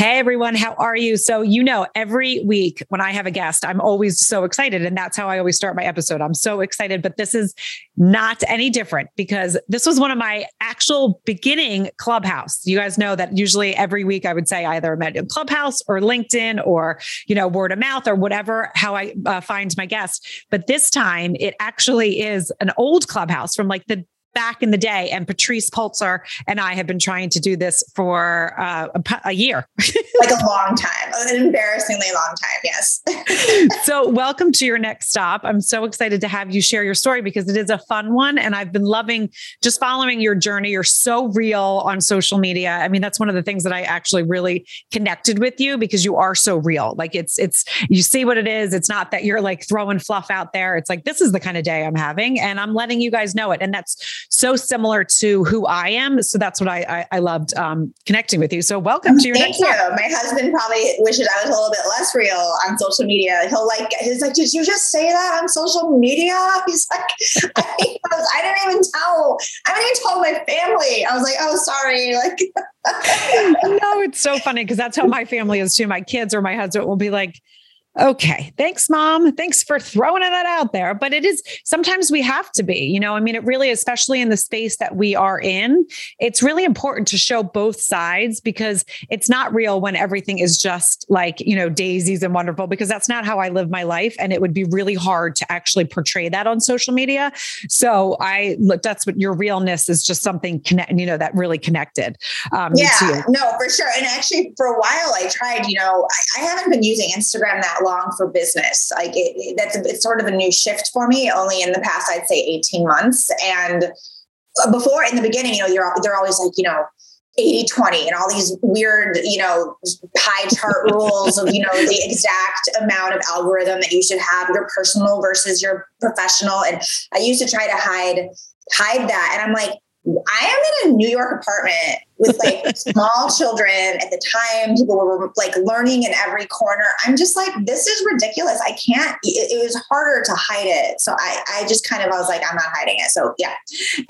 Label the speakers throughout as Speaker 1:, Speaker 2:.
Speaker 1: Hey everyone, how are you? So, you know, every week when I have a guest, I'm always so excited. And that's how I always start my episode. I'm so excited, but this is not any different because this was one of my actual beginning clubhouse. You guys know that usually every week I would say either I'm at clubhouse or LinkedIn or, you know, word of mouth or whatever, how I uh, find my guest. But this time it actually is an old clubhouse from like the back in the day. And Patrice Pulitzer and I have been trying to do this for uh, a, a, year.
Speaker 2: like a long time, an embarrassingly long time. Yes.
Speaker 1: so, welcome to your next stop. I'm so excited to have you share your story because it is a fun one. And I've been loving just following your journey. You're so real on social media. I mean, that's one of the things that I actually really connected with you because you are so real. Like, it's, it's, you see what it is. It's not that you're like throwing fluff out there. It's like, this is the kind of day I'm having, and I'm letting you guys know it. And that's so similar to who I am. So that's what I I, I loved um, connecting with you. So welcome to your
Speaker 2: Thank you. Time. My husband probably wishes I was a little bit less real on social media. He'll like he's like, did you just say that on social media? He's like, I, was, I didn't even tell. I didn't even tell my family. I was like, oh, sorry. Like.
Speaker 1: no, it's so funny because that's how my family is too. My kids or my husband will be like, Okay. Thanks, mom. Thanks for throwing that out there. But it is sometimes we have to be, you know, I mean, it really, especially in the space that we are in, it's really important to show both sides because it's not real when everything is just like, you know, daisies and wonderful, because that's not how I live my life. And it would be really hard to actually portray that on social media. So I look, that's what your realness is just something connect, you know, that really connected.
Speaker 2: Um, yeah, no, for sure. And actually, for a while, I tried, you know, I, I haven't been using Instagram that long for business. Like it, it, that's a, it's sort of a new shift for me. Only in the past, I'd say eighteen months. And uh, before, in the beginning, you know, you're they're always like, you know. 80 20 and all these weird, you know, pie chart rules of, you know, the exact amount of algorithm that you should have your personal versus your professional. And I used to try to hide, hide that. And I'm like, I am in a New York apartment with like small children at the time. People were like learning in every corner. I'm just like, this is ridiculous. I can't, it, it, was harder to hide it. So I, I just kind of, I was like, I'm not hiding it. So yeah.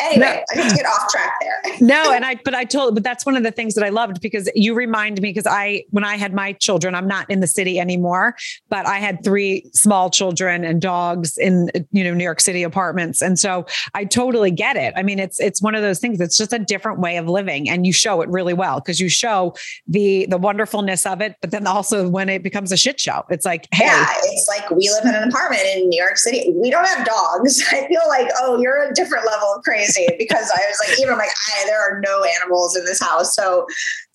Speaker 2: Anyway, no. I to get off track there.
Speaker 1: no. And I, but I told, but that's one of the things that I loved because you remind me, because I, when I had my children, I'm not in the city anymore, but I had three small children and dogs in, you know, New York City apartments. And so I totally get it. I mean, it's, it's one of those things. It's just a different way of living and you show it really well because you show the the wonderfulness of it, but then also when it becomes a shit show, it's like, hey,
Speaker 2: yeah, it's like we live in an apartment in New York City. We don't have dogs. I feel like, oh, you're a different level of crazy because I was like, even like, I, there are no animals in this house, so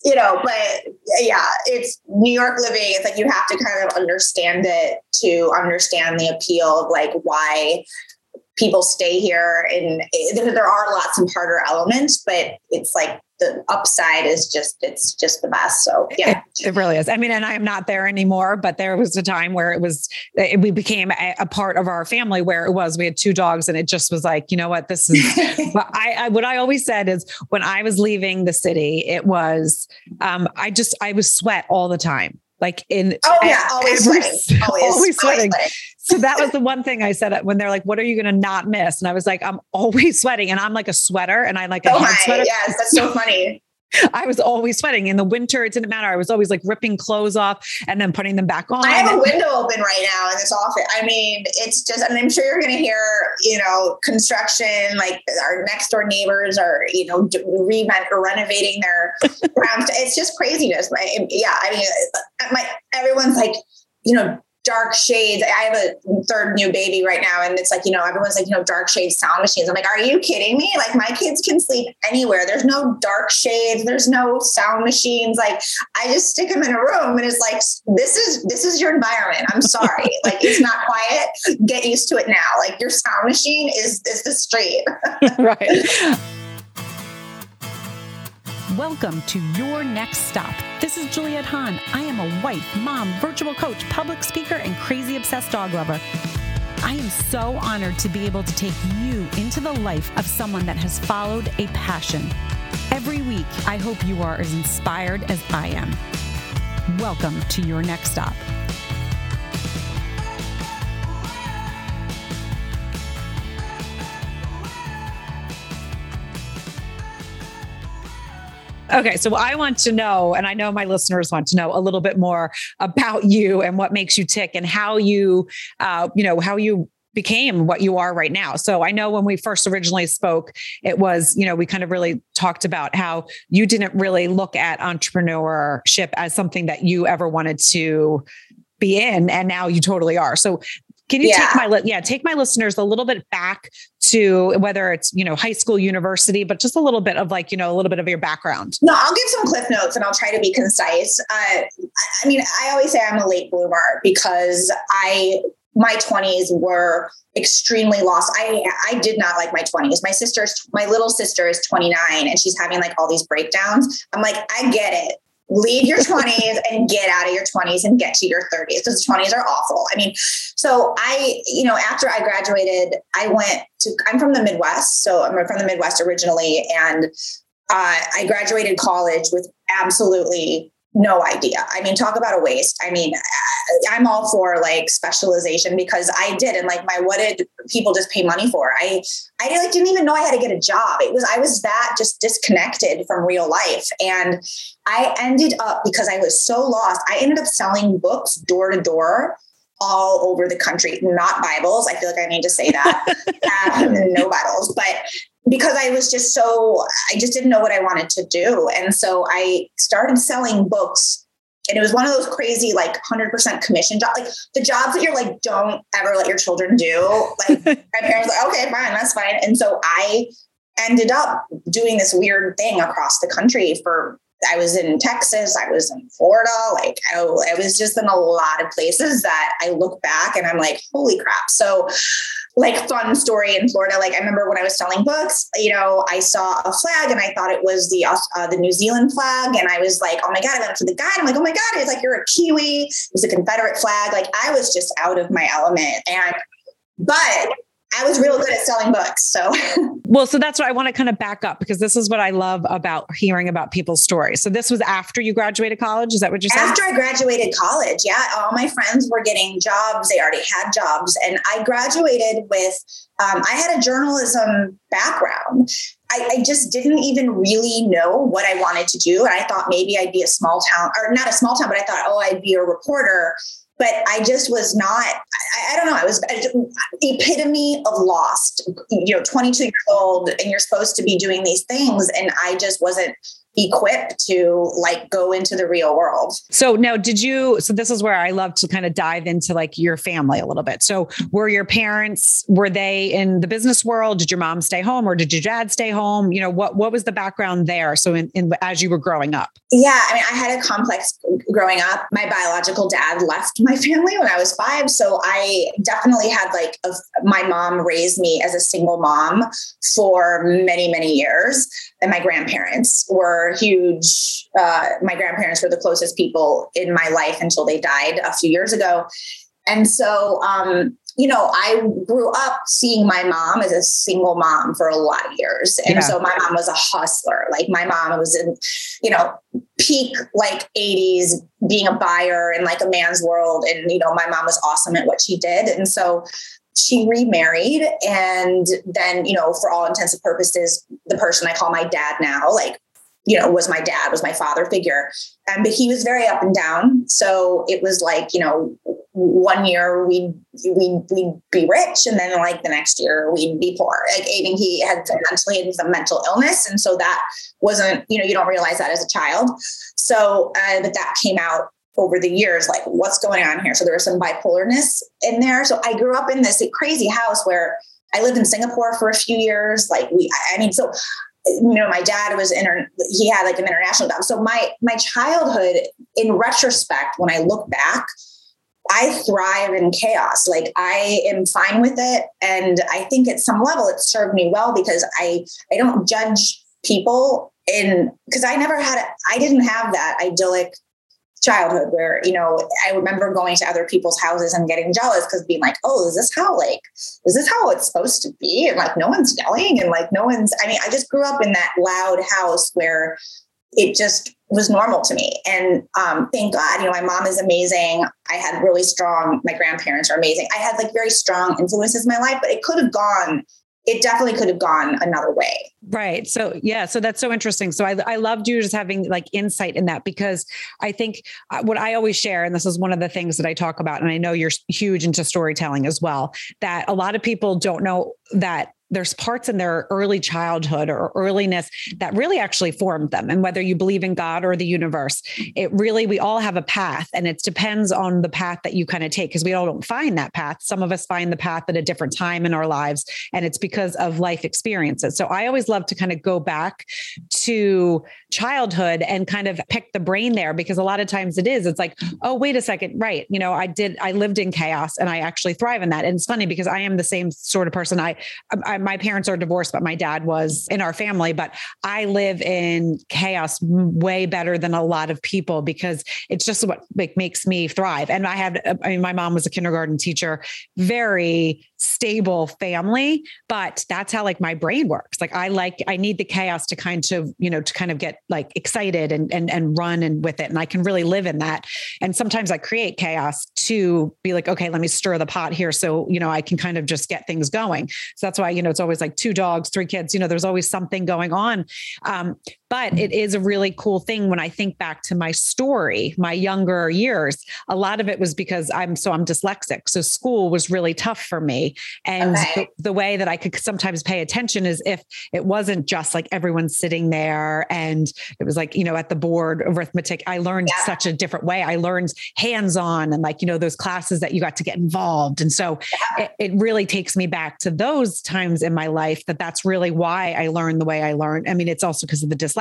Speaker 2: you know. But yeah, it's New York living. It's like you have to kind of understand it to understand the appeal of like why people stay here and eh, there are lots of harder elements but it's like the upside is just it's just the best. So yeah.
Speaker 1: it, it, really is. I mean and i am not there anymore but there was a time where it was it, we became a, a, part of our family where it was. We had two dogs and it just was like you know what? This is I, I, what i always said is when i was leaving the city it was um i just i was sweat all the time like in
Speaker 2: oh yeah always every, sweating always, always
Speaker 1: sweating. Always so that was the one thing I said uh, when they're like, "What are you going to not miss?" And I was like, "I'm always sweating, and I'm like a sweater, and I like a oh sweater."
Speaker 2: Yes, that's so funny.
Speaker 1: I was always sweating in the winter. It didn't matter. I was always like ripping clothes off and then putting them back on. I
Speaker 2: have a window open right now in this office. I mean, it's just, and I'm sure you're going to hear, you know, construction, like our next door neighbors are, you know, re- renovating their grounds. it's just craziness. Yeah. I mean, uh, my, everyone's like, you know, dark shades. I have a third new baby right now, and it's like, you know, everyone's like, you know, dark shades sound machines. I'm like, are you kidding me? Like, my kids can sleep anywhere. There's no dark shades, there's no sound machines. Like, I just stick them in a room, and it's like, this is this is your environment. I'm sorry. like, it's not quiet. Get used to it now. Like, your sound machine is is the street.
Speaker 1: right. Welcome to your next stop. This is Juliette Hahn. I am a wife, mom, virtual coach, public speaker, and crazy obsessed dog lover. I am so honored to be able to take you into the life of someone that has followed a passion. Every week, I hope you are as inspired as I am. Welcome to your next stop. Okay, so I want to know, and I know my listeners want to know a little bit more about you and what makes you tick, and how you, uh, you know, how you became what you are right now. So I know when we first originally spoke, it was, you know, we kind of really talked about how you didn't really look at entrepreneurship as something that you ever wanted to be in and now you totally are. So can you yeah. take my yeah, take my listeners a little bit back to whether it's, you know, high school, university, but just a little bit of like, you know, a little bit of your background.
Speaker 2: No, I'll give some cliff notes and I'll try to be concise. Uh, I mean, I always say I'm a late bloomer because I my 20s were extremely lost. I I did not like my 20s. My sister's my little sister is 29 and she's having like all these breakdowns. I'm like, I get it. Leave your 20s and get out of your 20s and get to your 30s because 20s are awful. I mean, so I, you know, after I graduated, I went to I'm from the Midwest. So I'm from the Midwest originally and uh, I graduated college with absolutely no idea. I mean, talk about a waste. I mean, I'm all for like specialization because I did, and like my what did people just pay money for? I I like didn't even know I had to get a job. It was I was that just disconnected from real life, and I ended up because I was so lost. I ended up selling books door to door all over the country, not Bibles. I feel like I need to say that. um, no Bibles, but because I was just so, I just didn't know what I wanted to do. And so I started selling books. And it was one of those crazy, like 100% commission jobs, like the jobs that you're like, don't ever let your children do. Like my parents, like, okay, fine, that's fine. And so I ended up doing this weird thing across the country for I was in Texas, I was in Florida, like I, I was just in a lot of places that I look back and I'm like, holy crap. So like fun story in Florida. Like I remember when I was selling books, you know, I saw a flag and I thought it was the uh, the New Zealand flag, and I was like, oh my god! I went to the guy I'm like, oh my god! It's like you're a Kiwi. It was a Confederate flag. Like I was just out of my element, and but I was real good at selling books. So,
Speaker 1: well, so that's what I want to kind of back up because this is what I love about hearing about people's stories. So, this was after you graduated college. Is that what you said?
Speaker 2: After I graduated college, yeah. All my friends were getting jobs. They already had jobs. And I graduated with, um, I had a journalism background. I, I, just didn't even really know what I wanted to do. And I thought maybe I'd be a small town, or not a small town, but I thought, oh, I'd be a reporter but I just was not, I, I don't know, I was epitome of lost, you know, 22 years old, and you're supposed to be doing these things. And I just wasn't equipped to like go into the real world.
Speaker 1: So now did you so this is where I love to kind of dive into like your family a little bit. So were your parents were they in the business world? Did your mom stay home or did your dad stay home? You know, what what was the background there so in, in as you were growing up?
Speaker 2: Yeah, I mean I had a complex growing up. My biological dad left my family when I was 5, so I definitely had like a, my mom raised me as a single mom for many many years and my grandparents were huge. Uh, my grandparents were the closest people in my life until they died a few years ago. And so, um, you know, I grew up seeing my mom as a single mom for a lot of years. And yeah. so my mom was a hustler. Like my mom was in, you know, peak like 80s being a buyer in like a man's world. And, you know, my mom was awesome at what she did. And so she remarried and then you know for all intents and purposes the person i call my dad now like you know was my dad was my father figure. And but he was very up and down. So it was like you know one year we'd we'd, we'd be rich and then like the next year we'd be poor. Like I mean, he had some mentally had some mental illness and so that wasn't you know you don't realize that as a child. So uh, but that came out over the years, like what's going on here. So there was some bipolarness in there. So I grew up in this crazy house where I lived in Singapore for a few years. Like we, I mean, so you know, my dad was inter, he had like an international job. So my my childhood, in retrospect, when I look back, I thrive in chaos. Like I am fine with it, and I think at some level it served me well because I I don't judge people in because I never had I didn't have that idyllic childhood where you know i remember going to other people's houses and getting jealous because being like oh is this how like is this how it's supposed to be? And like no one's yelling and like no one's i mean i just grew up in that loud house where it just was normal to me. And um, thank god you know my mom is amazing. I had really strong my grandparents are amazing. I had like very strong influences in my life but it could have gone it definitely could have gone another way.
Speaker 1: Right. So, yeah. So that's so interesting. So, I, I loved you just having like insight in that because I think uh, what I always share, and this is one of the things that I talk about, and I know you're huge into storytelling as well, that a lot of people don't know that there's parts in their early childhood or earliness that really actually formed them. And whether you believe in God or the universe, it really, we all have a path and it depends on the path that you kind of take because we all don't find that path. Some of us find the path at a different time in our lives and it's because of life experiences. So I always love to kind of go back to childhood and kind of pick the brain there because a lot of times it is, it's like, oh, wait a second. Right. You know, I did, I lived in chaos and I actually thrive in that. And it's funny because I am the same sort of person. I, I my parents are divorced, but my dad was in our family. But I live in chaos way better than a lot of people because it's just what makes me thrive. And I had, I mean, my mom was a kindergarten teacher, very stable family, but that's how like my brain works. Like I like, I need the chaos to kind of, you know, to kind of get like excited and and and run and with it. And I can really live in that. And sometimes I create chaos to be like, okay, let me stir the pot here. So, you know, I can kind of just get things going. So that's why, you know, it's always like two dogs, three kids, you know, there's always something going on. Um, but it is a really cool thing when I think back to my story, my younger years. A lot of it was because I'm so I'm dyslexic. So school was really tough for me. And okay. the, the, way that I could sometimes pay attention is if it wasn't just like everyone sitting there and it was like, you know, at the board arithmetic, I learned yeah. such a different way. I learned hands on and like, you know, those classes that you got to get involved. And so yeah. it, it really takes me back to those times in my life that that's really why I learned the way I learned. I mean, it's also because of the dyslexia,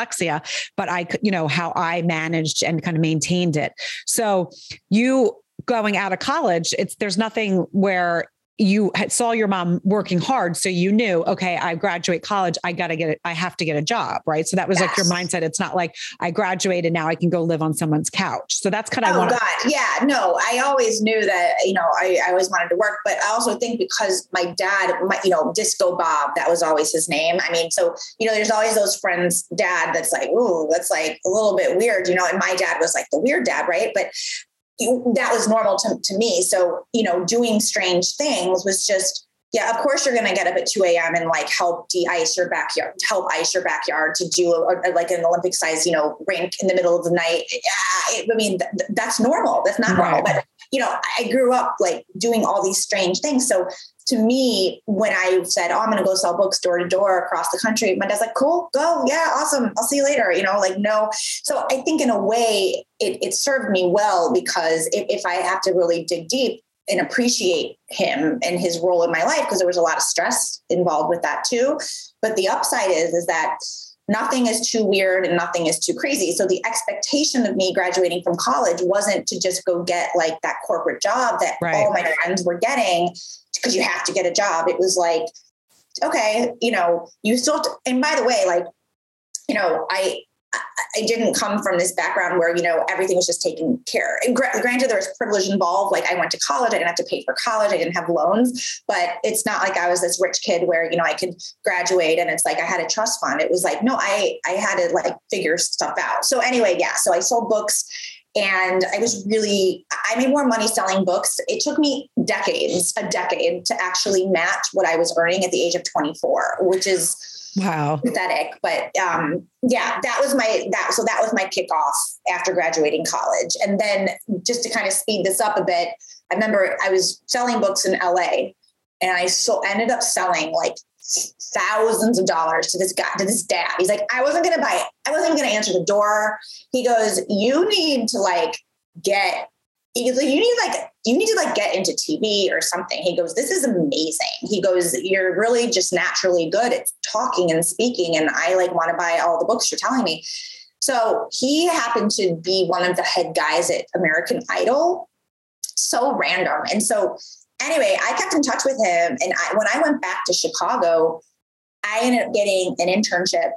Speaker 1: but I could, you know, how I managed and kind of maintained it. So you going out of college, it's there's nothing where you had, saw your mom working hard so you knew okay i graduate college i got to get it i have to get a job right? So that was yes. like your mindset. It's not like i graduated now i can go live on someone's couch. So that's kind of
Speaker 2: oh god yeah no i always knew that you know I, I always wanted to work but i also think because my dad my, you know disco bob that was always his name. I mean so you know there's always those friends dad that's like ooh that's like a little bit weird you know and my dad was like the weird dad right? But that was normal to, to me. So, you know, doing strange things was just, yeah, of course you're going to get up at 2 a.m. and like help de-ice your backyard, help ice your backyard to do a, a, like an Olympic size, you know, rink in the middle of the night. Yeah, I mean, th- that's normal. That's not right. normal. But, you know, I grew up like doing all these strange things. So to me, when I said, "Oh, I'm going to go sell books door to door across the country," my dad's like, "Cool, go, yeah, awesome. I'll see you later." You know, like no. So I think in a way, it, it served me well because if, if I have to really dig deep and appreciate him and his role in my life, because there was a lot of stress involved with that too. But the upside is, is that nothing is too weird and nothing is too crazy. So the expectation of me graduating from college wasn't to just go get like that corporate job that right. all my friends were getting because you have to get a job. It was like, okay, you know, you still, to, and by the way, like, you know, I, I didn't come from this background where, you know, everything was just taken care. And gra- granted, there was privilege involved. Like I went to college, I didn't have to pay for college, I didn't have loans, but it's not like I was this rich kid where, you know, I could graduate and it's like I had a trust fund. It was like, no, I I had to like figure stuff out. So anyway, yeah. So I sold books and I was really, I made more money selling books. It took me decades, a decade to actually match what I was earning at the age of 24, which is
Speaker 1: wow
Speaker 2: pathetic. But um, yeah, that was my, that, so that was my kickoff after graduating college. And then just to kind of speed this up a bit, I remember I was selling books in LA and I so ended up selling like thousands of dollars to this guy, to this dad. He's like, I wasn't going to buy it. I wasn't to answer the door. He goes, you need to like get, he goes, you need like, you need to like get into TV or something. He goes, this is amazing. He goes, you're really just naturally good at talking and speaking. And I like want to buy all the books you're telling me. So he happened to be one of the head guys at American Idol. So random. And so anyway, I kept in touch with him. And I, when I went back to Chicago, I ended up getting an internship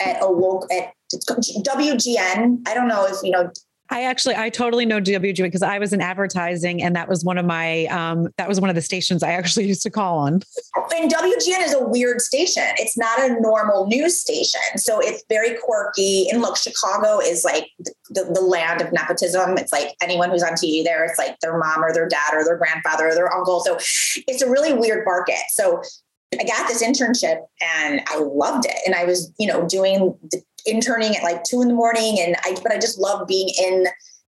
Speaker 2: at a local at WGN. I don't know if you know
Speaker 1: I actually, I totally know WGN because I was in advertising, and that was one of my, um, that was one of the stations I actually used to call on.
Speaker 2: And WGN is a weird station. It's not a normal news station, so it's very quirky. And look, Chicago is like the, the land of nepotism. It's like anyone who's on TV there, it's like their mom or their dad or their grandfather or their uncle. So it's a really weird market. So I got this internship and I loved it. And I was, you know, doing the interning at like two in the morning. And I, but I just love being in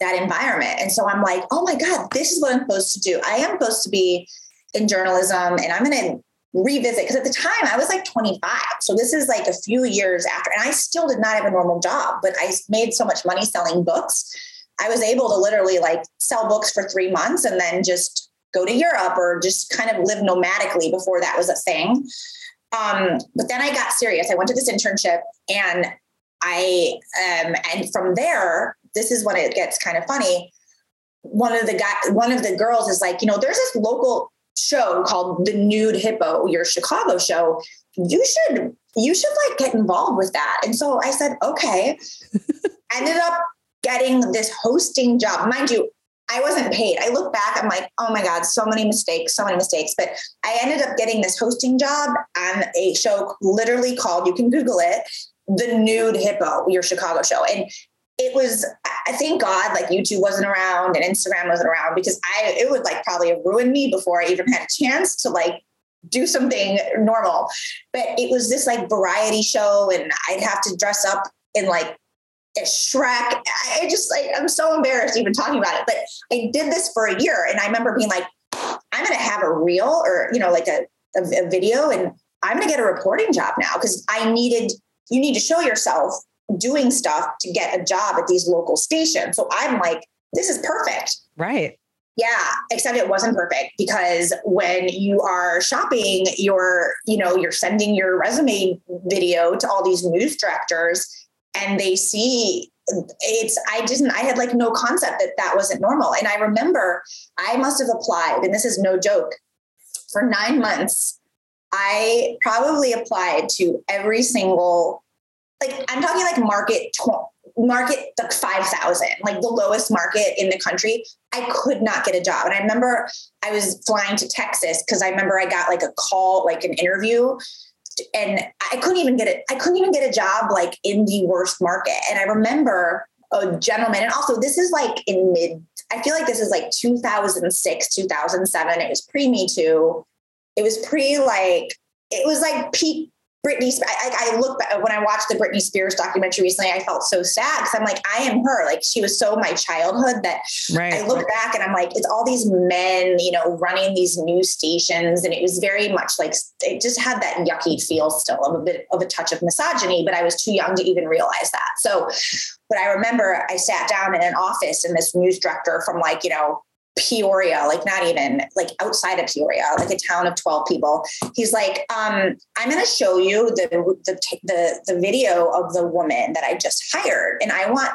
Speaker 2: that environment. And so I'm like, oh my God, this is what I'm supposed to do. I am supposed to be in journalism and I'm to revisit because at the time I was like 25. So this is like a few years after, and I still did not have a normal job, but I made so much money selling books. I was able to literally like sell books for three months and then just go to Europe or just kind of live nomadically before that was a thing. Um, but then I got serious. I went to this internship and I, um, and from there, this is when it gets kind of funny. One of the guy, one of the girls is like, you know, there's this local show called the Nude Hippo, your Chicago show. You should, you should like get involved with that. And so I said, okay. Ended up getting this hosting job. Mind you, I wasn't paid. I look back, I'm like, oh my God, so many mistakes, so many mistakes. But I ended up getting this hosting job on a show literally called, you can Google it, The Nude Hippo, your Chicago show. And it was, I thank God, like YouTube wasn't around and Instagram wasn't around because I, it would like probably have ruined me before I even had a chance to like do something normal. But it was this like variety show and I'd have to dress up in like a Shrek. I just like I'm so embarrassed even talking about it. But I did this for a year, and I remember being like, I'm going to have a reel or you know like a, a, a video, and I'm going to get a reporting job now because I needed. You need to show yourself doing stuff to get a job at these local stations. So I'm like, this is perfect.
Speaker 1: Right.
Speaker 2: Yeah, except it wasn't perfect because when you are shopping, you're, you know, you're sending your resume video to all these news directors and they see it's i didn't i had like no concept that that wasn't normal and i remember i must have applied and this is no joke for nine months i probably applied to every single like i'm talking like market tw- market like 5000 like the lowest market in the country i could not get a job and i remember i was flying to texas because i remember i got like a call like an interview and I couldn't even get it. I couldn't even get a job like in the worst market. And I remember a gentleman, and also this is like in mid, I feel like this is like 2006, 2007. It was pre Me Too. It was pre like, it was like peak Britney, I, I look back when I watched the Britney Spears documentary recently, I felt so sad because I'm like, I am her. Like she was so my childhood that right. I look back and I'm like, it's all these men, you know, running these news stations. And it was very much like, it just had that yucky feel still of a bit of a touch of misogyny, but I was too young to even realize that. So, but I remember I sat down in an office and this news director from like, you know, Peoria, like not even like outside of Peoria, like a town of 12 people. He's like, um, I'm going to show you the, the, the, the video of the woman that I just hired. And I want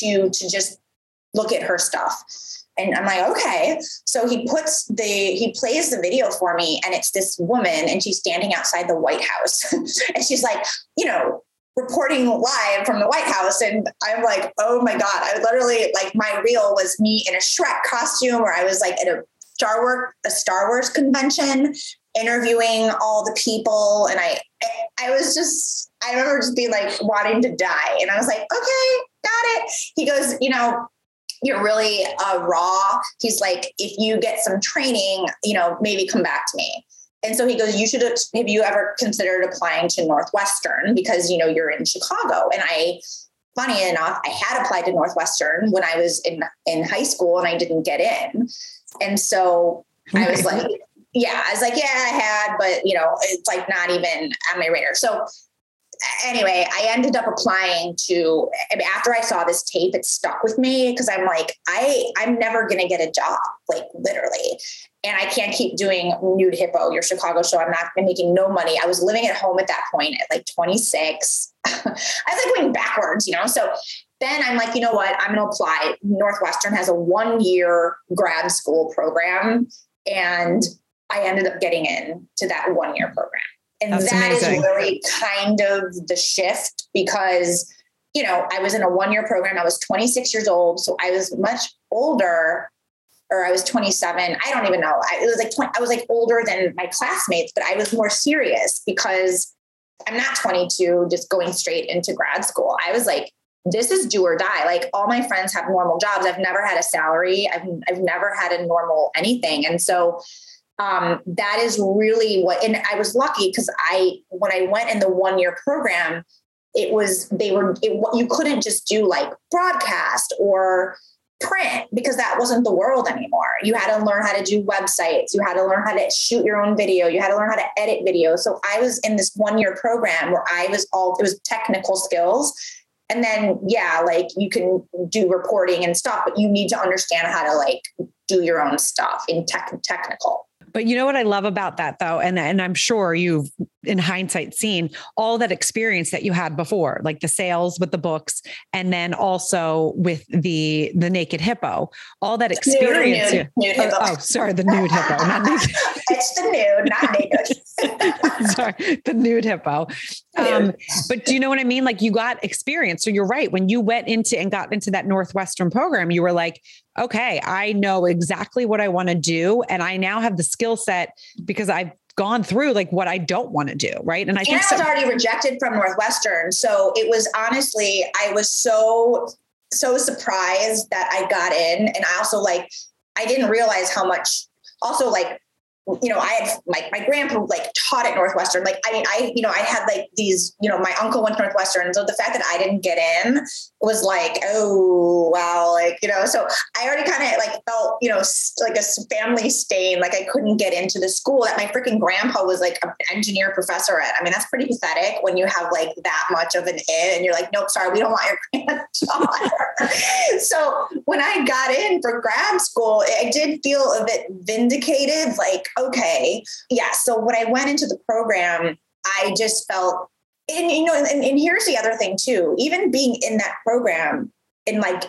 Speaker 2: you to just look at her stuff. And I'm like, okay. So he puts the, he plays the video for me and it's this woman and she's standing outside the White House. and she's like, you know, reporting live from the White House. And I'm like, oh my God. I literally like my reel was me in a Shrek costume where I was like at a Star Wars, a Star Wars convention, interviewing all the people. And I I was just, I remember just being like wanting to die. And I was like, okay, got it. He goes, you know, you're really uh, raw. He's like, if you get some training, you know, maybe come back to me. And so he goes, you should have, have you ever considered applying to Northwestern because, you know, you're in Chicago. And I, funny enough, I had applied to Northwestern when I was in, in high school and I didn't get in. And so I was like, yeah, I was like, yeah, I had, but you know, it's like not even on my radar. So anyway, I ended up applying to after I saw this tape, it stuck with me because I'm like, I I'm never gonna get a job, like literally. And I can't keep doing nude hippo, your Chicago show. I'm not making no money. I was living at home at that point at like 26. I was like going backwards, you know. So then I'm like, you know what? I'm gonna apply. Northwestern has a one-year grad school program. And I ended up getting in to that one-year program. And That's that amazing. is really kind of the shift because, you know, I was in a one year program. I was 26 years old. So I was much older, or I was 27. I don't even know. I, it was like 20, I was like older than my classmates, but I was more serious because I'm not 22 just going straight into grad school. I was like, this is do or die. Like all my friends have normal jobs. I've never had a salary. I've, I've never had a normal anything. And so um, that is really what, and I was lucky because I, when I went in the one year program, it was, they were, it, you couldn't just do like broadcast or print because that wasn't the world anymore. You had to learn how to do websites. You had to learn how to shoot your own video. You had to learn how to edit video. So I was in this one year program where I was all, it was technical skills. And then, yeah, like you can do reporting and stuff, but you need to understand how to like do your own stuff in tech technical.
Speaker 1: But you know what I love about that though, and and I'm sure you've in hindsight seen all that experience that you had before, like the sales with the books, and then also with the the naked hippo, all that experience.
Speaker 2: Nude, nude, nude
Speaker 1: oh, oh, sorry, the nude hippo, not
Speaker 2: naked. it's the nude, not naked.
Speaker 1: sorry, the nude hippo. Um, but do you know what I mean? Like you got experience. So you're right. When you went into and got into that Northwestern program, you were like, okay, I know exactly what I want to do. And I now have the skill set because I've gone through like what I don't want to do. Right.
Speaker 2: And I think I was already rejected from Northwestern. So it was honestly, I was so, so surprised that I got in. And I also like, I didn't realize how much also like you know, I had like my grandpa like taught at Northwestern. Like, I mean, I, you know, I had like these, you know, my uncle went to Northwestern. So the fact that I didn't get in was like, oh, wow. Like, you know, so I already kind of like felt, you know, like a family stain. Like I couldn't get into the school that my freaking grandpa was like an engineer professor at. I mean, that's pretty pathetic when you have like that much of an in and you're like, nope, sorry, we don't want your grandchild. so when I got in for grad school, I did feel a bit vindicated. Like, okay, yeah. So when I went into the program, I just felt, and you know, and, and here's the other thing too. Even being in that program, and like,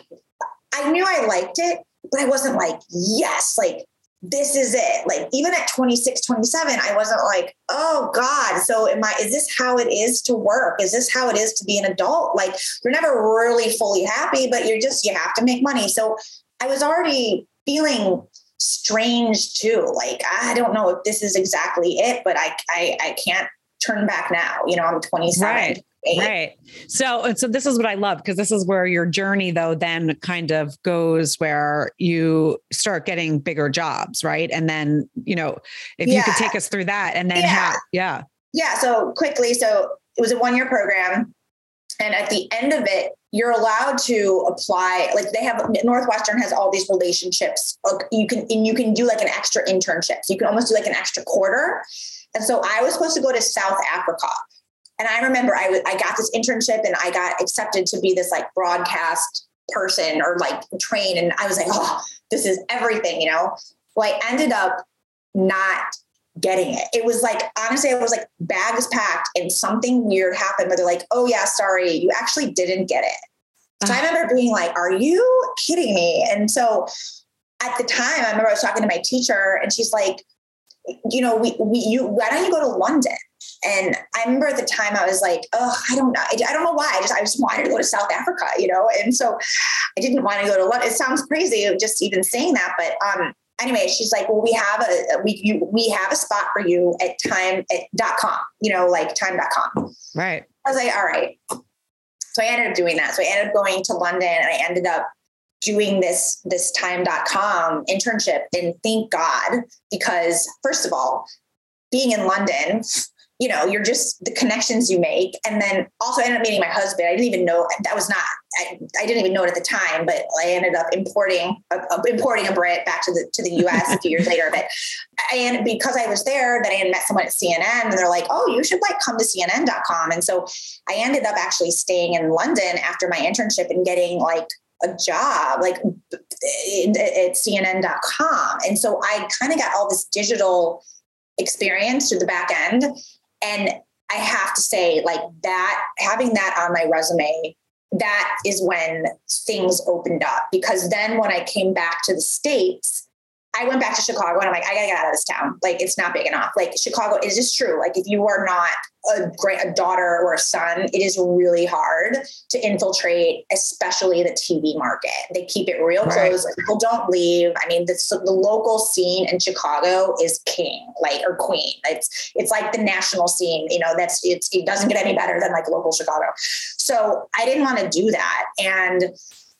Speaker 2: I knew I liked it, but I wasn't like, yes, like this is it. Like even at 26, 27, I wasn't like, oh God. So am I, is this how it is to work? Is this how it is to be an adult? Like you're never really fully happy, but you're just, you have to make money. So I was already feeling strange too. Like, I don't know if this is exactly it, but I, I, I can't turn back now. You know, I'm 27.
Speaker 1: Right. Right. So, so this is what I love because this is where your journey, though, then kind of goes where you start getting bigger jobs, right? And then, you know, if yeah. you could take us through that, and then, yeah, yeah,
Speaker 2: yeah. So quickly, so it was a one year program, and at the end of it, you're allowed to apply like they have northwestern has all these relationships you can and you can do like an extra internship. So you can almost do like an extra quarter. And so i was supposed to go to south africa. And i remember I, w- I got this internship and i got accepted to be this like broadcast person or like train. And i was like oh this is everything you know? Well i ended up not getting it. It was like, honestly, I was like, bags packed and something weird happened where they're like, oh, yeah, sorry, you actually didn't get it. So I remember being like, are you kidding me? And so at the time, I remember I was talking to my teacher and she's like, you know, we, we, you, why don't you go to London? And I remember at the time I was like, oh, I don't know. I, I, don't know why. I just, I just wanted to go to South Africa, you know? And so I didn't want to go to London. It sounds crazy just even saying that, but, um, anyway, she's like, well, we have a, we, you, we have a spot for you at time at dot com, you know, like time.com.
Speaker 1: Right.
Speaker 2: I was like, all right. So I ended up doing that. So I ended up going to London and I ended up doing this, this time.com internship and thank God, because first of all, being in London, you know, you're just the connections you make. And then also ended up meeting my husband. I didn't even know that was not, I, I didn't even know it at the time, but I ended up importing, uh, importing a Brit back to the, to the US a few years later. But and because I was there, that I had met someone at CNN and they're like, oh, you should like come to CNN.com. And so I ended up actually staying in London after my internship and getting like a job like at CNN.com. And so I kind of got all this digital experience through the back end and I have to say, like that, having that on my resume, that is when things opened up. Because then when I came back to the States, I went back to Chicago and I'm like, I gotta get out of this town. Like, it's not big enough. Like, Chicago is just true. Like, if you are not a great a daughter or a son, it is really hard to infiltrate, especially the TV market. They keep it real right. close. People don't leave. I mean, the, the local scene in Chicago is king, like or queen. It's it's like the national scene. You know, that's it's it doesn't get any better than like local Chicago. So I didn't want to do that, and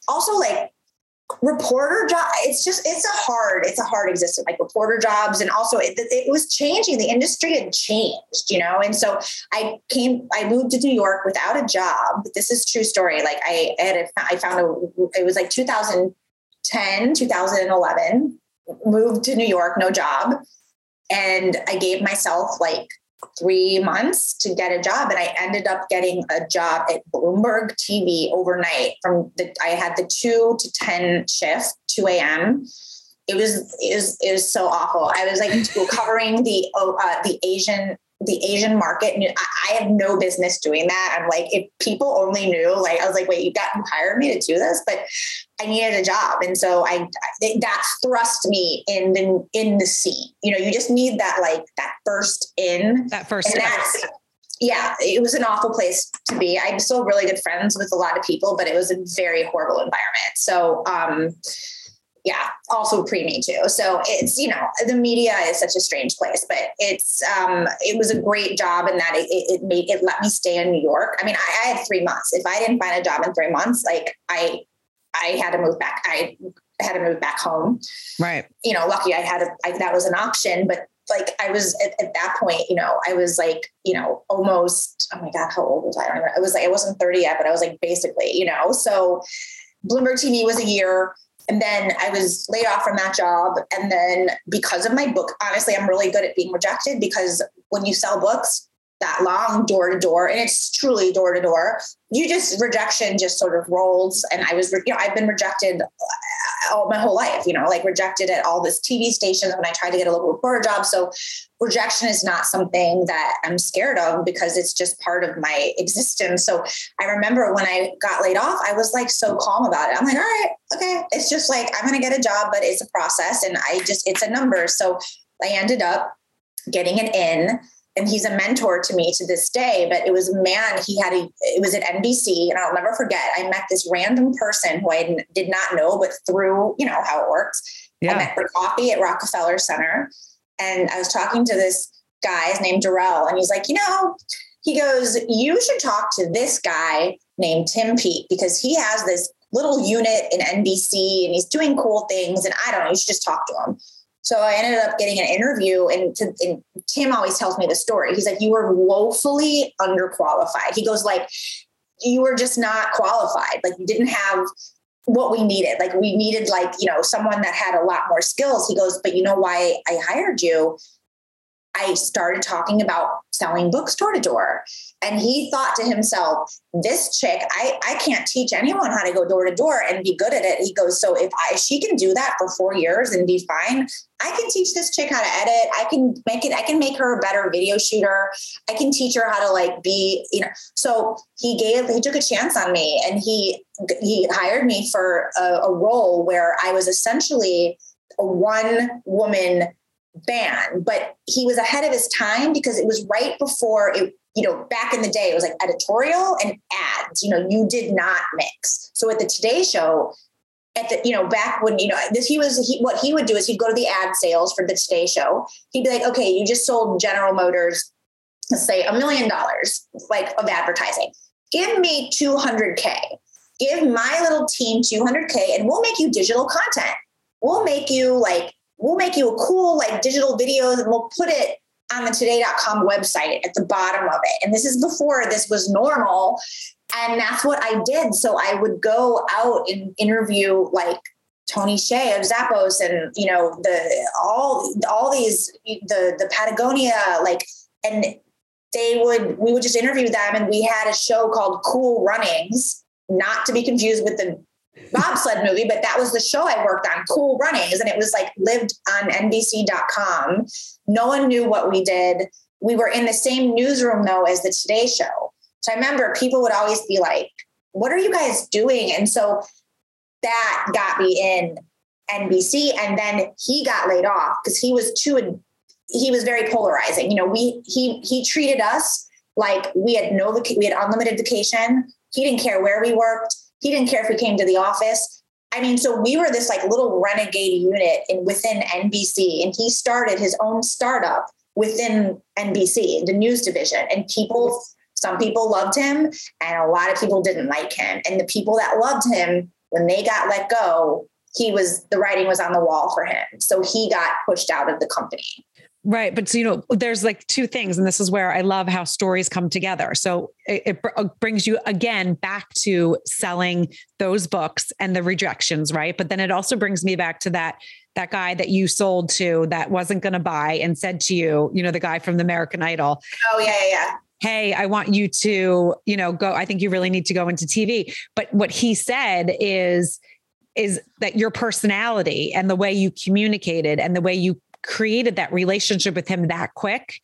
Speaker 2: also like reporter job it's just it's a hard it's a hard existence like reporter jobs and also it, it, was changing the industry had changed you know? And so i came i moved to new york without a job this is true story like i, I had a, i found a it was like 2010 2011 moved to new york no job and i gave myself like three months to get a job and i ended up getting a job at bloomberg tv overnight from the i had the 2 to 10 shift 2 a.m it was it was it was so awful. I was like covering the uh, the asian the Asian market. I have no business doing that. I'm like, if people only knew, like, I was like, wait, you got you hired me to do this, but I needed a job, and so I that thrust me in the in the scene. You know, you just need that like that first in
Speaker 1: that first. And that's,
Speaker 2: yeah, it was an awful place to be. I'm still really good friends with a lot of people, but it was a very horrible environment. So, um, yeah, also pre me too. So it's, you know, the media is such a strange place, but it's, um, it was a great job in that it, it made, it let me stay in New York. I mean, I, I had three months. If I didn't find a job in three months, like I, I had to move back. I had to move back home.
Speaker 1: Right.
Speaker 2: You know, lucky I had a, I, that was an option, but like I was at, at, that point, you know, I was like, you know, almost, oh my God, how old was I? I don't remember. I was like, I wasn't 30 yet, but I was like, basically, you know, so Bloomberg TV was a year. And then I was laid off from that job. And then because of my book, honestly, I'm really good at being rejected because when you sell books that long door to door, and it's truly door to door, you just rejection just sort of rolls. And I was, you know, I've been rejected all my whole life, you know, like rejected at all this TV stations when I tried to get a local reporter job. So rejection is not something that I'm scared of because it's just part of my existence. So I remember when I got laid off, I was like so calm about it. I'm like, all right, okay. It's just like I'm gonna get a job, but it's a process and I just it's a number. So I ended up getting an in and he's a mentor to me to this day. But it was man, he had a, it was at NBC, and I'll never forget. I met this random person who I did not know, but through, you know, how it works. Yeah. I met for coffee at Rockefeller Center. And I was talking to this guy, his name Darrell, and he's like, you know, he goes, you should talk to this guy named Tim Peake because he has this little unit in NBC and he's doing cool things. And I don't know, you should just talk to him. So I ended up getting an interview, and, to, and, Tim always tells me the story. He's like, "You were woefully underqualified." He goes, "Like, you were just not qualified. Like, you didn't have what we needed. Like, we needed like you know someone that had a lot more skills." He goes, "But you know why I hired you? I started talking about selling books door to door. And he thought to himself, this chick, I, I can't teach anyone how to go door to door and be good at it. He goes, so if I, she can do that for four years and be fine, I can teach this chick how to edit. I can make it, I can make her a better video shooter. I can teach her how to like be, you know, so he gave, he took a chance on me and he, he hired me for a, a role where I was essentially a one woman ban, but he was ahead of his time because it was right before it, you know, back in the day, it was like editorial and ads, you know, you did not mix. So at the Today Show, at the, you know, back when, you know, this, he was, he, what he would do is he'd go to the ad sales for the Today Show. He'd be like, okay, you just sold General Motors, let's say a million dollars, like of advertising. Give me 200K. Give my little team 200K and we'll make you digital content. We'll make you like we'll make you a cool like digital videos and we'll put it on the today.com website at the bottom of it. And this is before this was normal. And that's what I did. So I would go out and interview like Tony Hsieh of Zappos and you know the all all these the the Patagonia like and they would we would just interview them and we had a show called Cool Runnings not to be confused with the bobsled movie, but that was the show I worked on, Cool Runnings. And it was like lived on NBC.com. No one knew what we did. We were in the same newsroom though as the Today Show. So I remember people would always be like, What are you guys doing? And so that got me in NBC. And then he got laid off because he was too he was very polarizing. You know, we he he treated us like we had no we had unlimited vacation. He didn't care where we worked he didn't care if we came to the office. I mean, so we were this like little renegade unit in within NBC, and he started his own startup within NBC, the news division. And people, some people loved him, and a lot of people didn't like him. And the people that loved him, when they got let go, he was the writing was on the wall for him. So he got pushed out of the company.
Speaker 1: Right. But so, you know, there's like two things. And this is where I love how stories come together. So it, it, uh, brings you again back to selling those books and the rejections. Right. But then it also brings me back to that, that guy that you sold to that wasn't going to buy and said to you, you know, the guy from the American Idol.
Speaker 2: Oh, yeah, yeah, yeah
Speaker 1: hey i want you to you know go i think you really need to go into tv but what he said is is that your personality and the way you communicated and the way you created that relationship with him that quick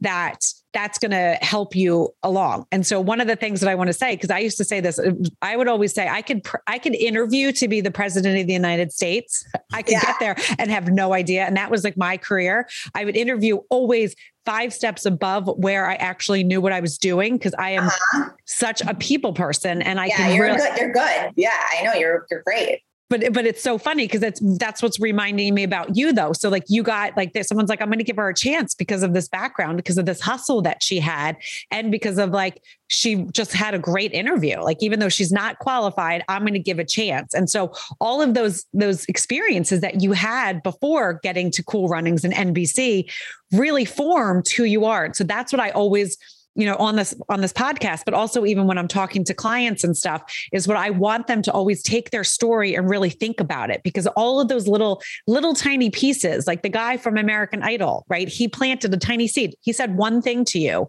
Speaker 1: that that's going to help you along. And so one of the things that I want to say because I used to say this I would always say I could I could interview to be the president of the United States. I could yeah. get there and have no idea and that was like my career. I would interview always five steps above where I actually knew what I was doing because I am uh-huh. such a people person and I
Speaker 2: yeah,
Speaker 1: can
Speaker 2: you're really- good. You're good. Yeah, I know you're you're great
Speaker 1: but but it's so funny because that's that's what's reminding me about you though. So like you got like this someone's like i'm going to give her a chance because of this background because of this hustle that she had and because of like she just had a great interview. Like even though she's not qualified i'm going to give a chance. And so all of those those experiences that you had before getting to cool runnings and nbc really formed who you are. So that's what i always you know on this on this podcast but also even when i'm talking to clients and stuff is what i want them to always take their story and really think about it because all of those little little tiny pieces like the guy from american idol right? He planted a tiny seed. He said one thing to you.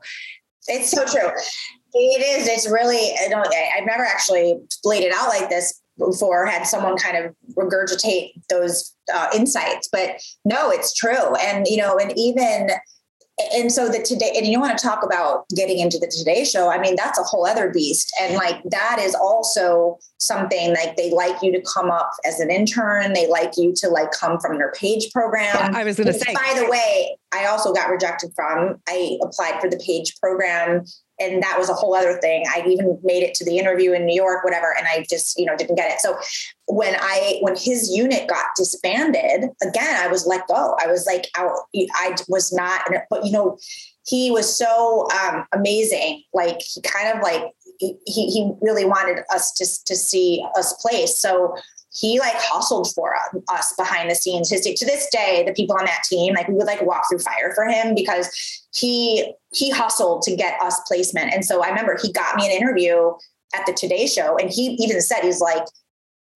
Speaker 2: It's so true. It is. It's really i don't i've never actually laid it out like this before had someone kind of regurgitate those uh, insights but no it's true. And you know and even and so the today and you want to talk about getting into the today show i mean that's a whole other beast and like that is also something like they like you to come up as an intern they like you to like come from their page program
Speaker 1: i was going to say
Speaker 2: by the way i also got rejected from i applied for the page program and that was a whole other thing. I even made it to the interview in New York, whatever, and I just, you know, didn't get it. So when I when his unit got disbanded, again, I was let go. I was like out. I was not, but you know, he was so um, amazing. Like he kind of like he he really wanted us to to see us place. So he like hustled for us behind the scenes. His to this day, the people on that team, like we would like walk through fire for him because he he hustled to get us placement. And so I remember he got me an interview at the Today Show, and he even said he's like,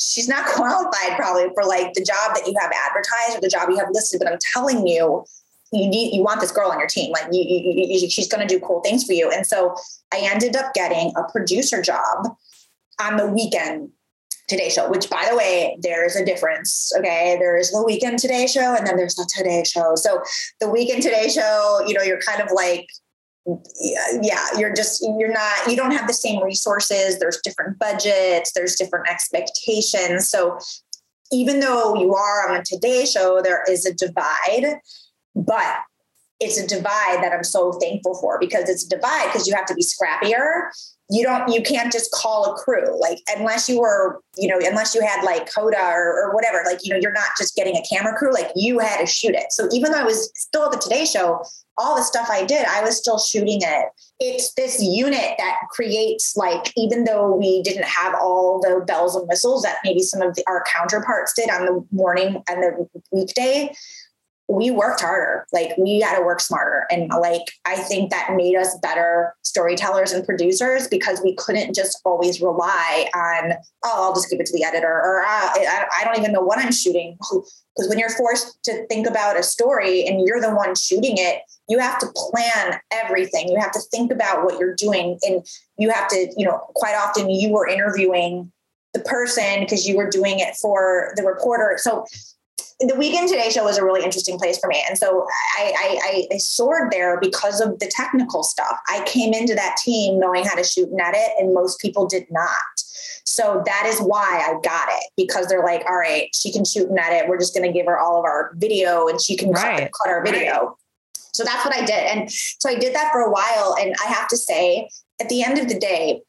Speaker 2: she's not qualified probably for like the job that you have advertised or the job you have listed, but I'm telling you, you need you want this girl on your team. Like you, you, you she's going to do cool things for you. And so I ended up getting a producer job on the weekend Today Show, which by the way, there's a difference. Okay. There's the weekend Today Show and then there's the Today Show. So the weekend Today Show, you know, you're kind of like, yeah, you're just, you're not, you don't have the same resources. There's different budgets, there's different expectations. So even though you are on the Today Show, there is a divide, but it's a divide that I'm so thankful for because it's a divide because you have to be scrappier. You don't you can't just call a crew like unless you were you know unless you had like coda or, or whatever like you know you're not just getting a camera crew like you had to shoot it. So even though i was still at the today show all the stuff i did i was still shooting it. It's this unit that creates like even though we didn't have all the bells and whistles that maybe some of the, our counterparts did on the morning and the weekday we worked harder. Like we got to work smarter. And like, I think that made us better storytellers and producers because we couldn't just always rely on, oh, I'll just give it to the editor or ah, I, I don't even know what I'm shooting. Because when you're forced to think about a story and you're the one shooting it, you have to plan everything. You have to think about what you're doing. And you have to, you know, quite often you were interviewing the person because you were doing it for the reporter. So the weekend today show was a really interesting place for me. And so I, I, I soared there because of the technical stuff. I came into that team knowing how to shoot and edit and most people did not. So that is why i got it because they're like all right she can shoot and edit we're just going to give her all of our video and she can right. cut, cut our video. Right. so that's what i did. And so i did that for a while and i have to say at the end of the day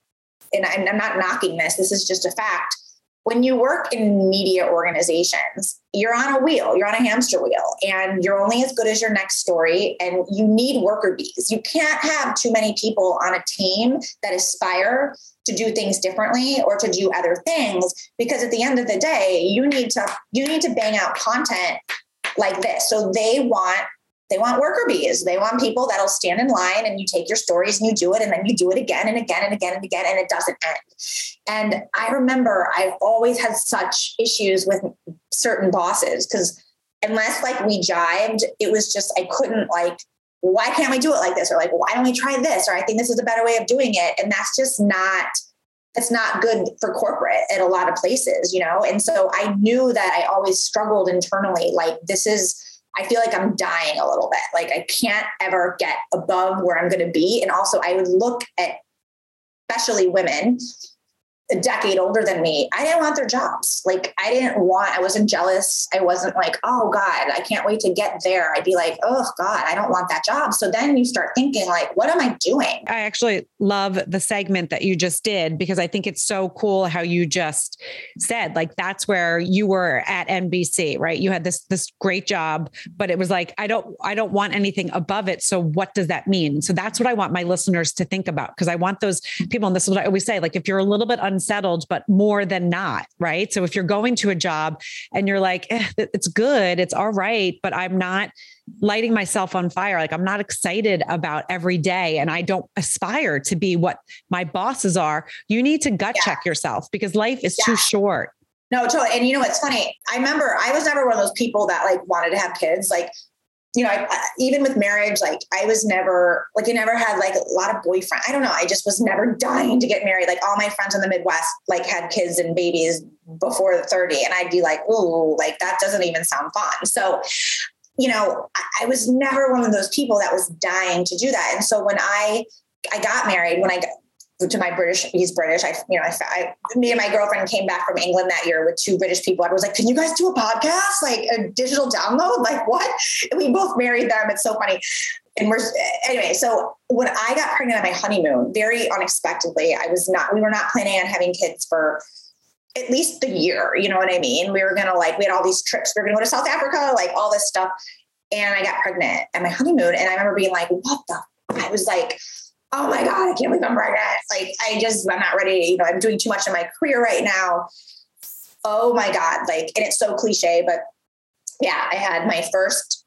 Speaker 2: and i'm not knocking this this is just a fact when you work in media organizations you're on a wheel, you're on a hamster wheel, and you're only as good as your next story. And you need worker bees. You can't have too many people on a team that aspire to do things differently or to do other things because at the end of the day you need to you need to bang out content like this so they want they want worker bees they want people that'll stand in line and you take your stories and you do it and then you do it again and again and again and again and it doesn't end and i remember i've always had such issues with certain bosses because unless like we jived it was just i couldn't like why can't we do it like this? Or like, why don't we try this? Or I think this is a better way of doing it. And that's just not, it's not good for corporate at a lot of places, you know? And so I knew that I always struggled internally. Like, this is, I feel like I'm dying a little bit. Like, I can't ever get above where I'm going to be. And also, I would look at, especially women, a decade older than me, I didn't want their jobs. Like I didn't want, I wasn't jealous. I wasn't like, oh God, I can't wait to get there. I'd be like, oh God, I don't want that job. So then you start thinking, like, what am I doing?
Speaker 1: I actually love the segment that you just did because I think it's so cool how you just said, like, that's where you were at NBC, right? You had this this great job, but it was like, I don't, I don't want anything above it. So what does that mean? So that's what I want my listeners to think about because I want those people, and this is what I always say, like if you're a little bit unsettled, but more than not, right? So if you're going to a job and you're like, eh, it's good, it's all right, but I'm not lighting myself on fire. Like I'm not excited about every day and I don't aspire to be what my bosses are. You need to gut yeah. check yourself because life is yeah. too short.
Speaker 2: No, totally. And you know what's funny? I remember I was never one of those people that like wanted to have kids. Like you know, I, even with marriage, like I was never like I never had like a lot of boyfriend. I don't know. I just was never dying to get married. Like all my friends in the Midwest like had kids and babies before the 30. And I'd be like, oh, like that doesn't even sound fun. So, you know, I, I was never one of those people that was dying to do that. And so when I I got married, when I to my British, he's British. I, you know, I, I, me and my girlfriend came back from England that year with two British people. I was like, can you guys do a podcast, like a digital download? Like what? And we both married them. It's so funny. And we're, anyway, so when I got pregnant on my honeymoon, very unexpectedly, I was not, we were not planning on having kids for at least the year. You know what I mean? We were going to like, we had all these trips. We were going to go to South Africa, like all this stuff. And I got pregnant at my honeymoon. And I remember being like, what the? I was like, oh my God, I can't believe I'm pregnant. Like, I just, I'm not ready. You know, I'm doing too much in my career right now. Oh my God. Like, and it's so cliche, but yeah, I had my first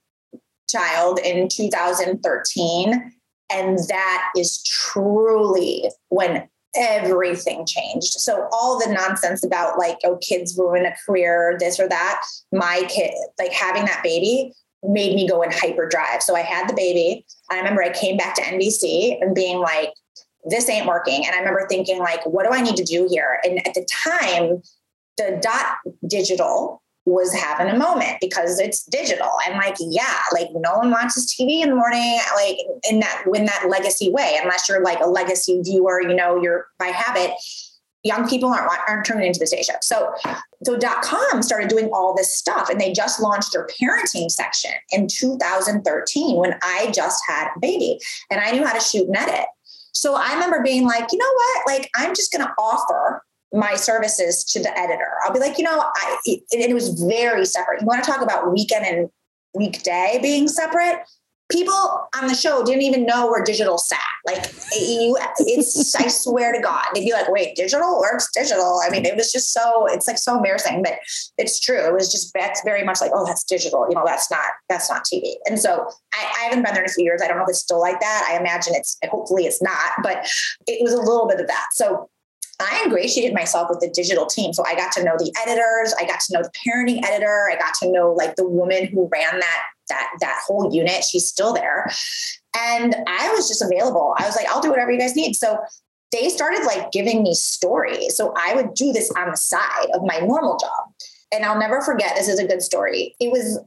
Speaker 2: child in 2013. And that is truly when everything changed. So all the nonsense about like, oh, kids ruin a career, this or that, my kid, like having that baby made me go in hyperdrive. So I had the baby. I remember I came back to NBC and being like, this ain't working. And I remember thinking, like, what do I need to do here? And at the time, the dot digital was having a moment because it's digital. And like, yeah, like no one watches TV in the morning, like in that in that legacy way, unless you're like a legacy viewer, you know, you're by habit young people aren't, aren't turning into the station. So, so dot com started doing all this stuff and they just launched their parenting section in 2013 when I just had a baby and I knew how to shoot and edit. So I remember being like, you know what? Like, I'm just going to offer my services to the editor. I'll be like, you know, I, it, it was very separate. You want to talk about weekend and weekday being separate? People on the show didn't even know where digital sat. Like you, it's, I swear to God, they'd be like, wait, digital works digital. I mean, it was just so, it's like so embarrassing, but it's true. It was just, that's very much like, oh, that's digital. You know, that's not, that's not TV. And so I, I haven't been there in a few years. I don't know if it's still like that. I imagine it's, hopefully it's not, but it was a little bit of that. So I ingratiated myself with the digital team. So I got to know the editors, I got to know the parenting editor, I got to know like the woman who ran that that that whole unit. She's still there. And I was just available. I was like, I'll do whatever you guys need. So they started like giving me stories. So I would do this on the side of my normal job. And I'll never forget, this is a good story. It was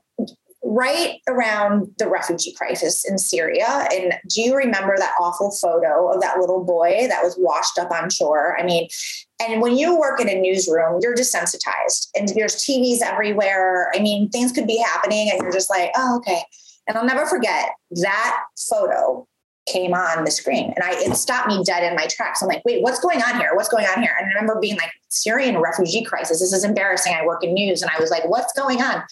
Speaker 2: right around the refugee crisis in Syria. And do you remember that awful photo of that little boy that was washed up on shore? I mean, and when you work in a newsroom, you're desensitized and there's TVs everywhere. I mean, things could be happening and you're just like, oh, okay. And I'll never forget that photo came on the screen and I it stopped me dead in my tracks. I'm like, wait, what's going on here? What's going on here? And I remember being like, Syrian refugee crisis. This is embarrassing. I work in news. And I was like, what's going on?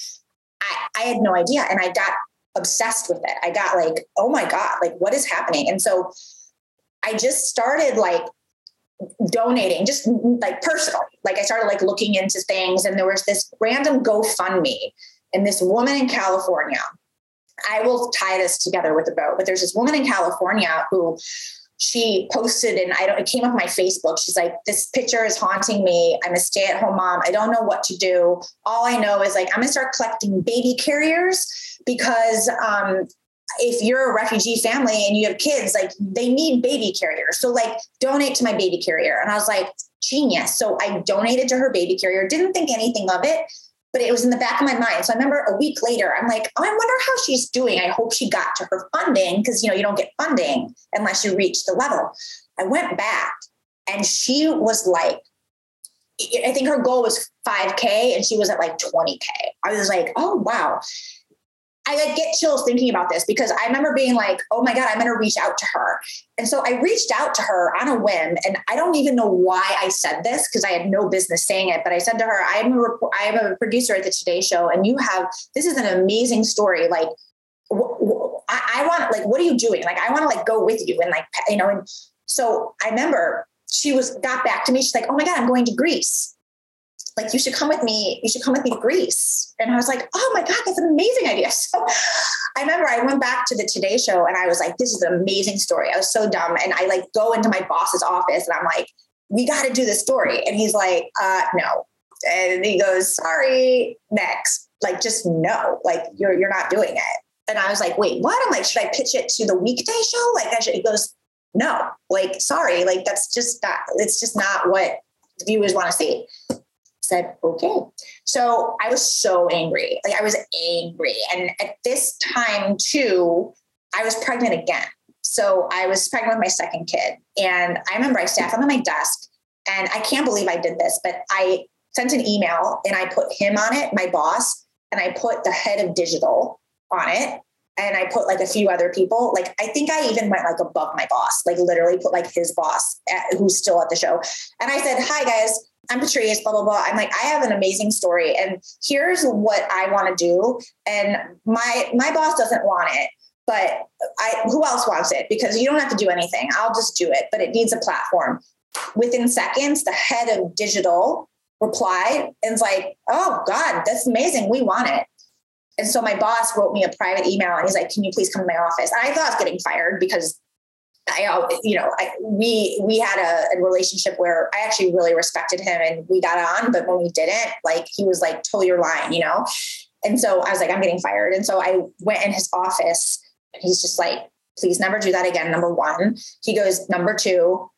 Speaker 2: I, I had no idea. And I got obsessed with it. I got like, oh my God, like what is happening? And so I just started like donating, just mm, mm, like personally. Like I started like looking into things and there was this random GoFundMe and this woman in California I will tie this together with the boat, but there's this woman in California who she posted and I don't it came up my Facebook. She's like, This picture is haunting me. I'm a stay-at-home mom. I don't know what to do. All I know is like I'm gonna start collecting baby carriers because um if you're a refugee family and you have kids, like they need baby carriers. So like donate to my baby carrier. And I was like, genius. So I donated to her baby carrier, didn't think anything of it but it was in the back of my mind. So I remember a week later, I'm like, oh, I wonder how she's doing. I hope she got to her funding because you know you don't get funding unless you reach the level. I went back and she was like, I think her goal was 5K and she was at like 20K. I was like, oh wow. I like get chills thinking about this because I remember being like, oh my God, I'm going to reach out to her. And so I reached out to her on a whim. And I don't even know why I said this because I had no business saying it. But I said to her, I'm a, rep- I'm a producer at the Today Show and you have, this is an amazing story. Like, wh- wh- I, I want, like, what are you doing? Like, I want to like go with you. And like, you know, and so I remember she was, got back to me. She's like, oh my God, I'm going to Greece like you should come with me you should come with me to greece. And i was like oh my god that's an amazing idea. So i remember i went back to the today show and i was like this is an amazing story. I was so dumb. And i like go into my boss's office and i'm like we got to do this story. And he's like uh no. And he goes sorry next. Like just no. Like you're you're not doing it. And i was like wait what? I'm like should i pitch it to the weekday show? Like i should he goes no. Like sorry. Like that's just not it's just not what viewers want to see said, okay. So I was so angry. Like I was angry. And at this time, too, I was pregnant again. So I was pregnant with my second kid. And I remember I sat on my desk and I can't believe I did this, but I sent an email and I put him on it, my boss, and I put the head of digital on it. And I put like a few other people. Like I think I even went like above my boss, like literally put like his boss at, who's still at the show. And I said, "Hi guys, I'm Patrice, blah, blah, blah. I'm like, I have an amazing story and here's what I want to do. And my my boss doesn't want it, but I who else wants it? Because you don't have to do anything. I'll just do it, but it needs a platform. Within seconds, the head of digital replied and like, oh God, that's amazing. We want it. And so my boss wrote me a private email and he's like, can you please come to my office? And I thought I was getting fired because I, you know, I, we we had a, a, relationship where I actually really respected him and we got on, but when we didn't, like he was like, "Totally your line," you know. And so I was like, "I'm getting fired." And so I went in his office, and he's just like, "Please never do that again." Number one, he goes, "Number two,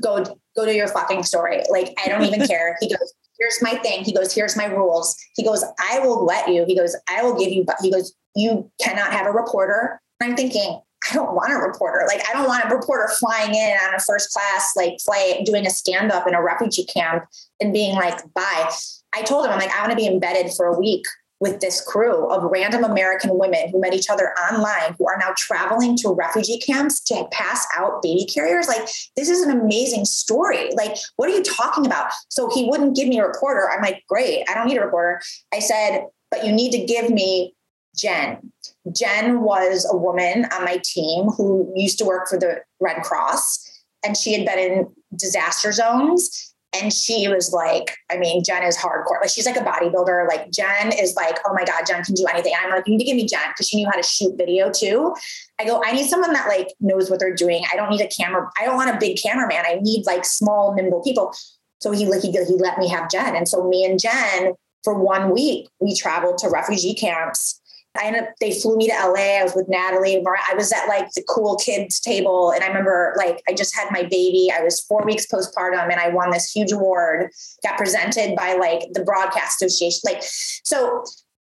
Speaker 2: go go to your fucking story. Like I don't even care." He goes, "Here's my thing." He goes, "Here's my rules." He goes, "I will let you." He goes, "I will give you," but he goes, "You cannot have a reporter." And I'm thinking, I don't want a reporter. Like, I don't want a reporter flying in on a first class, like flight, doing a stand up in a refugee camp and being like, bye. I told him, I'm like, I want to be embedded for a week with this crew of random American women who met each other online who are now traveling to refugee camps to pass out baby carriers. Like, this is an amazing story. Like, what are you talking about? So he wouldn't give me a reporter. I'm like, great, I don't need a reporter. I said, but you need to give me Jen. Jen was a woman on my team who used to work for the Red Cross and she had been in disaster zones. And she was like, I mean, Jen is hardcore. Like she's like a bodybuilder. Like Jen is like, oh my God, Jen can do anything. I'm like, you need to give me Jen because she knew how to shoot video too. I go, I need someone that like knows what they're doing. I don't need a camera. I don't want a big cameraman. I need like small, nimble people. So he like he, he let me have Jen. And so me and Jen for one week, we traveled to refugee camps I ended up, they flew me to LA. I was with Natalie. I was at like the cool kids table. And I remember like, I just had my baby. I was four weeks postpartum and I won this huge award, got presented by like the broadcast association. Like, so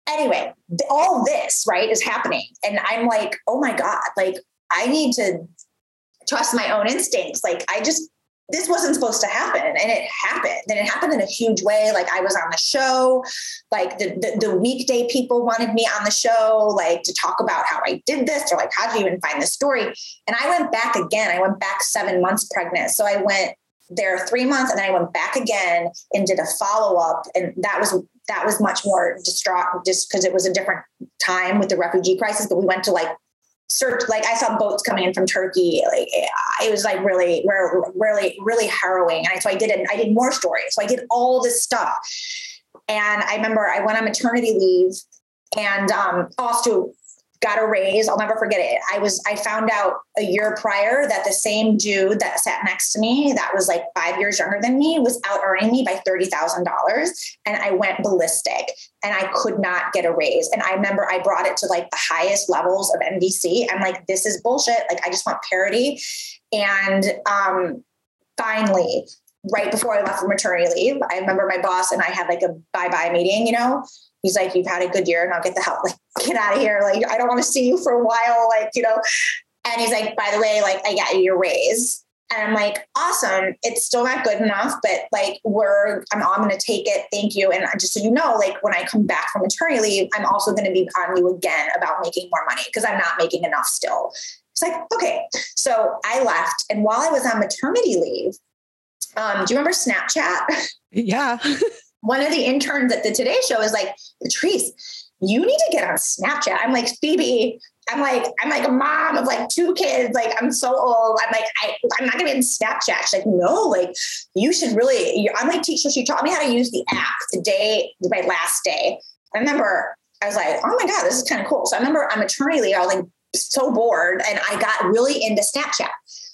Speaker 2: anyway, all this, right, is happening. And I'm like, oh my God, like I need to trust my own instincts. Like I just this wasn't supposed to happen and it happened and it happened in a huge way like i was on the show like the, the, the, weekday people wanted me on the show like to talk about how i did this or like how did you even find this story? And i went back again i went back seven months pregnant. So i went there three months and i went back again and did a follow-up and that was that was much more distraught just because it was a different time with the refugee crisis but we went to like search like I saw boats coming in from Turkey. Like it was like really, really, really harrowing. And so I did it. I did more stories. So I did all this stuff. And I remember I went on maternity leave and um, also got a raise. I'll never forget it. I was I found out a year prior that the same dude that sat next to me, that was like five years younger than me, was out earning me by thirty thousand dollars, and I went ballistic, and I could not get a raise. And I remember I brought it to like the highest levels of NBC. I'm like, this is bullshit. Like I just want parity, and um, finally. Right before I left for maternity leave, I remember my boss and I had like a bye bye meeting, you know, he's like, you've had a good year and I'll get the help. Like, get out of here. Like, I don't want to see you for a while. Like, you know, and he's like, by the way, like, I got you your raise. And I'm like, awesome. It's still not good enough, but like, we're, I'm, I'm going to take it. Thank you. And just so you know, like, when I come back from maternity leave, I'm also going to be on you again about making more money because I'm not making enough still. It's like, okay. So I left. And while I was on maternity leave, um, do you remember Snapchat?
Speaker 1: Yeah.
Speaker 2: one of the interns at the Today Show is like, Patrice, you need to get on Snapchat. I'm like, Phoebe, I'm like, I'm like a mom of like two kids. Like, I'm so old. I'm like, I, I'm not gonna be in Snapchat. She's like, no, like, you should really. I'm like, teacher. She taught me how to use the app the day, my last day. I remember I was like, oh my God, this is kind of cool. So I remember on maternity leave, I was like so bored and I got really into Snapchat.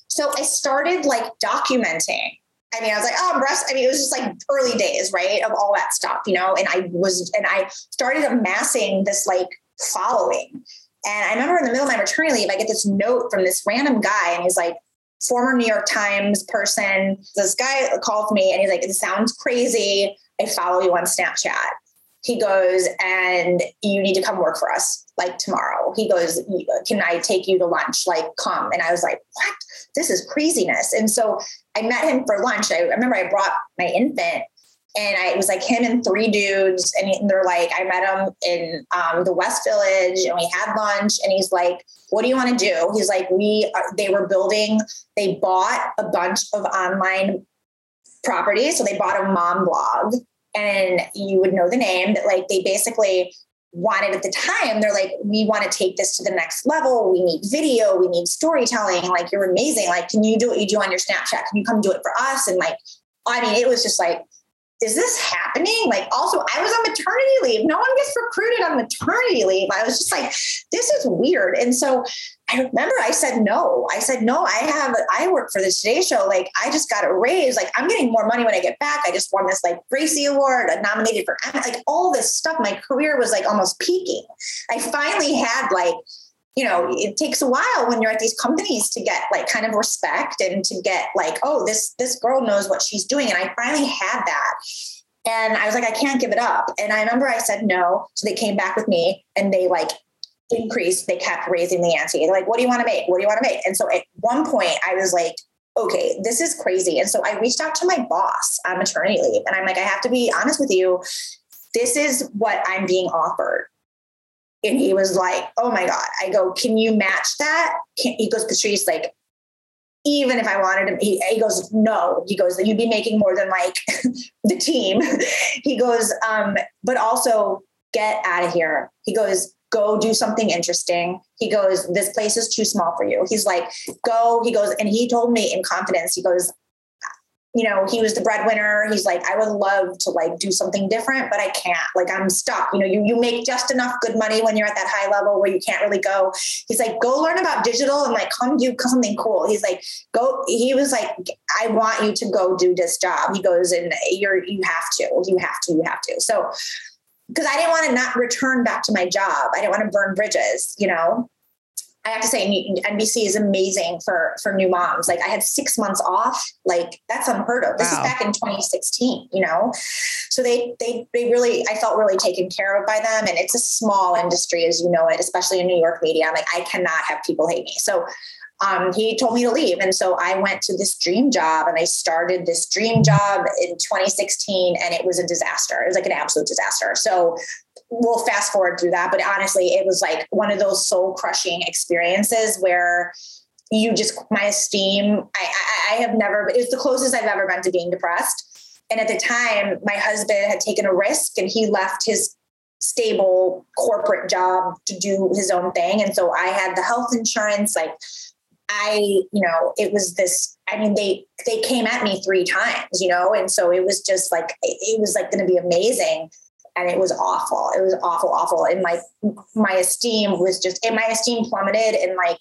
Speaker 2: So I started like documenting I mean, I was like, oh, breast. I mean, it was just like early days, right? Of all that stuff, you know? And I was, and I started amassing this like following. And I remember in the middle of my maternity leave, I get this note from this random guy, and he's like, former New York Times person. This guy called me and he's like, it sounds crazy. I follow you on Snapchat. He goes, and you need to come work for us like tomorrow. He goes, can I take you to lunch? Like, come. And I was like, what? This is craziness. And so I met him for lunch. I, remember I brought my infant and I, it was like him and three dudes. And they're like, I met him in um, the West Village and we had lunch. And he's like, what do you want to do? He's like, we, are, they were building, they bought a bunch of online properties. So they bought a mom blog and you would know the name that like they basically wanted at the time they're like we want to take this to the next level. We need video. We need storytelling. Like you're amazing. Like can you do what you do on your snapchat? Can you come do it for us? And like i mean it was just like is this happening? Like, also, I was on maternity leave. No one gets recruited on maternity leave. I was just like, this is weird. And so I remember I said no. I said, no, I have, I work for the Today Show. Like, I just got a raise. Like, I'm getting more money when I get back. I just won this like Gracie Award, I nominated for like all this stuff. My career was like almost peaking. I finally had like, you know, it takes a while when you're at these companies to get like kind of respect and to get like, oh, this this girl knows what she's doing. And I finally had that. And I was like, I can't give it up. And I remember I said no. So they came back with me and they like increased, they kept raising the ante. They're like, what do you want to make? What do you want to make? And so at one point I was like, okay, this is crazy. And so I reached out to my boss um, on maternity leave. And I'm like, I have to be honest with you. This is what I'm being offered. And he was like, oh my God. I go, can you match that? Can, he goes, Patrice, like, even if I wanted to, he, he goes, no, he goes, you'd be making more than like the team. he goes, um, but also get out of here. He goes, go do something interesting. He goes, this place is too small for you. He's like, go. He goes, and he told me in confidence, he goes, you know, he was the breadwinner. He's like, I would love to like do something different, but I can't. Like I'm stuck. You know, you you make just enough good money when you're at that high level where you can't really go. He's like, go learn about digital and like come do something cool. He's like, go. He was like, I want you to go do this job. He goes, and you're you have to, you have to, you have to. So because I didn't want to not return back to my job. I didn't want to burn bridges, you know. I have to say NBC is amazing for for new moms. Like I had six months off. Like that's unheard of. This wow. is back in 2016. You know, so they they they really I felt really taken care of by them. And it's a small industry as you know it, especially in New York media. I'm like I cannot have people hate me. So um, he told me to leave. And so I went to this dream job and I started this dream job in 2016 and it was a disaster. It was like an absolute disaster. So we'll fast forward through that. But honestly, it was like one of those soul crushing experiences where you just, my esteem, I, I, I have never, it was the closest I've ever been to being depressed. And at the time, my husband had taken a risk and he left his stable corporate job to do his own thing. And so I had the health insurance, like I, you know, it was this, I mean, they they came at me three times, you know, and so it was just like it was like gonna be amazing. And it was awful. It was awful, awful. And my my esteem was just and my esteem plummeted in like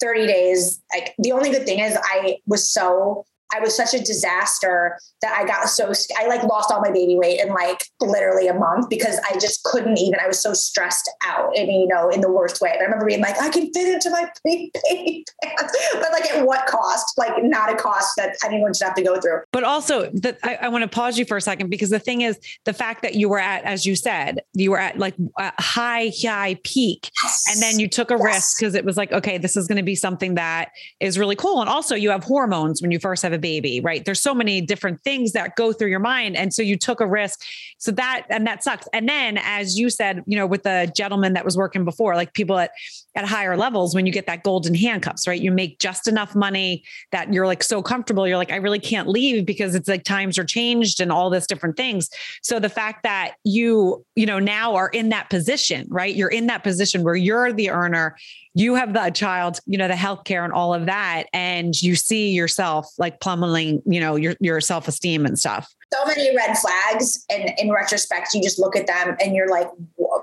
Speaker 2: 30 days. Like the only good thing is I was so I was such a disaster that I got so I like lost all my baby weight in like literally a month because I just couldn't even. I was so stressed out. Mean, you know, in the worst way. But I remember being like, I can fit into my big baby pants, but like at what cost? Like not a cost that anyone should have to go through.
Speaker 1: But also, that I, I want to pause you for a second because the thing is, the fact that you were at, as you said, you were at like a high, high peak, yes. and then you took a yes. risk because it was like, okay, this is going to be something that is really cool. And also, you have hormones when you first have a baby, right? There's so many different things that go through your mind. And so you took a risk. So that, and that sucks. And then, as you said, you know, with the gentleman that was working before, like people at, at higher levels, when you get that golden handcuffs, right? You make just enough money that you're like so comfortable. You're like, I really can't leave because it's like times are changed and all this different things. So the fact that you, you know, now are in that position, right? You're in that position where you're the earner, you have the child, you know, the healthcare and all of that, and you see yourself like plummeting, you know, your your self esteem and stuff.
Speaker 2: So many red flags, and in retrospect, you just look at them and you're like,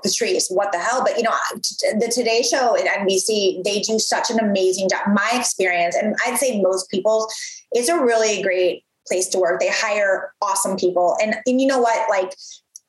Speaker 2: Patrice, what the hell? But you know, the Today Show at NBC, they do such an amazing job. My experience, and I'd say most people's, it's a really great place to work. They hire awesome people, and and you know what, like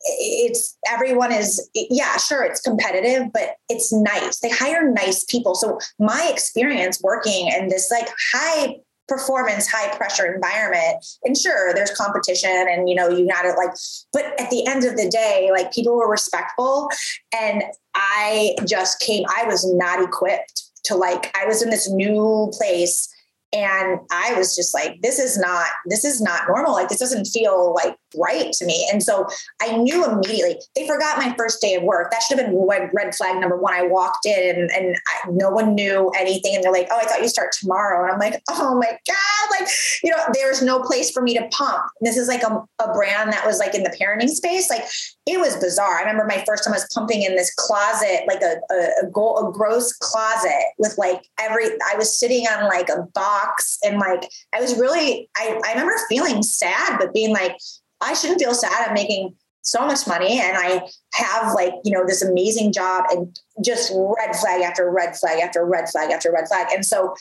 Speaker 2: it's everyone is yeah sure it's competitive but it's nice they hire nice people so my experience working in this like high performance high pressure environment and sure there's competition and you know you gotta like but at the end of the day like people were respectful and i just came i was not equipped to like i was in this new place and i was just like this is not this is not normal. Like this doesn't feel like right to me. And so i knew immediately they forgot my first day of work. That should have been red, flag number one. I walked in and, and I, no one knew anything. And they're like oh i thought you start tomorrow. And i'm like oh my god like you know there's no place for me to pump. This is like a, a brand that was like in the parenting space. Like it was bizarre. I remember my first time i was pumping in this closet like a, a, a, go, a gross closet with like every i was sitting on like a box and like I was really I, I remember feeling sad, but being like, I shouldn't feel sad. I'm making so much money and I have like, you know, this amazing job and just red flag after red flag after red flag after red flag. And so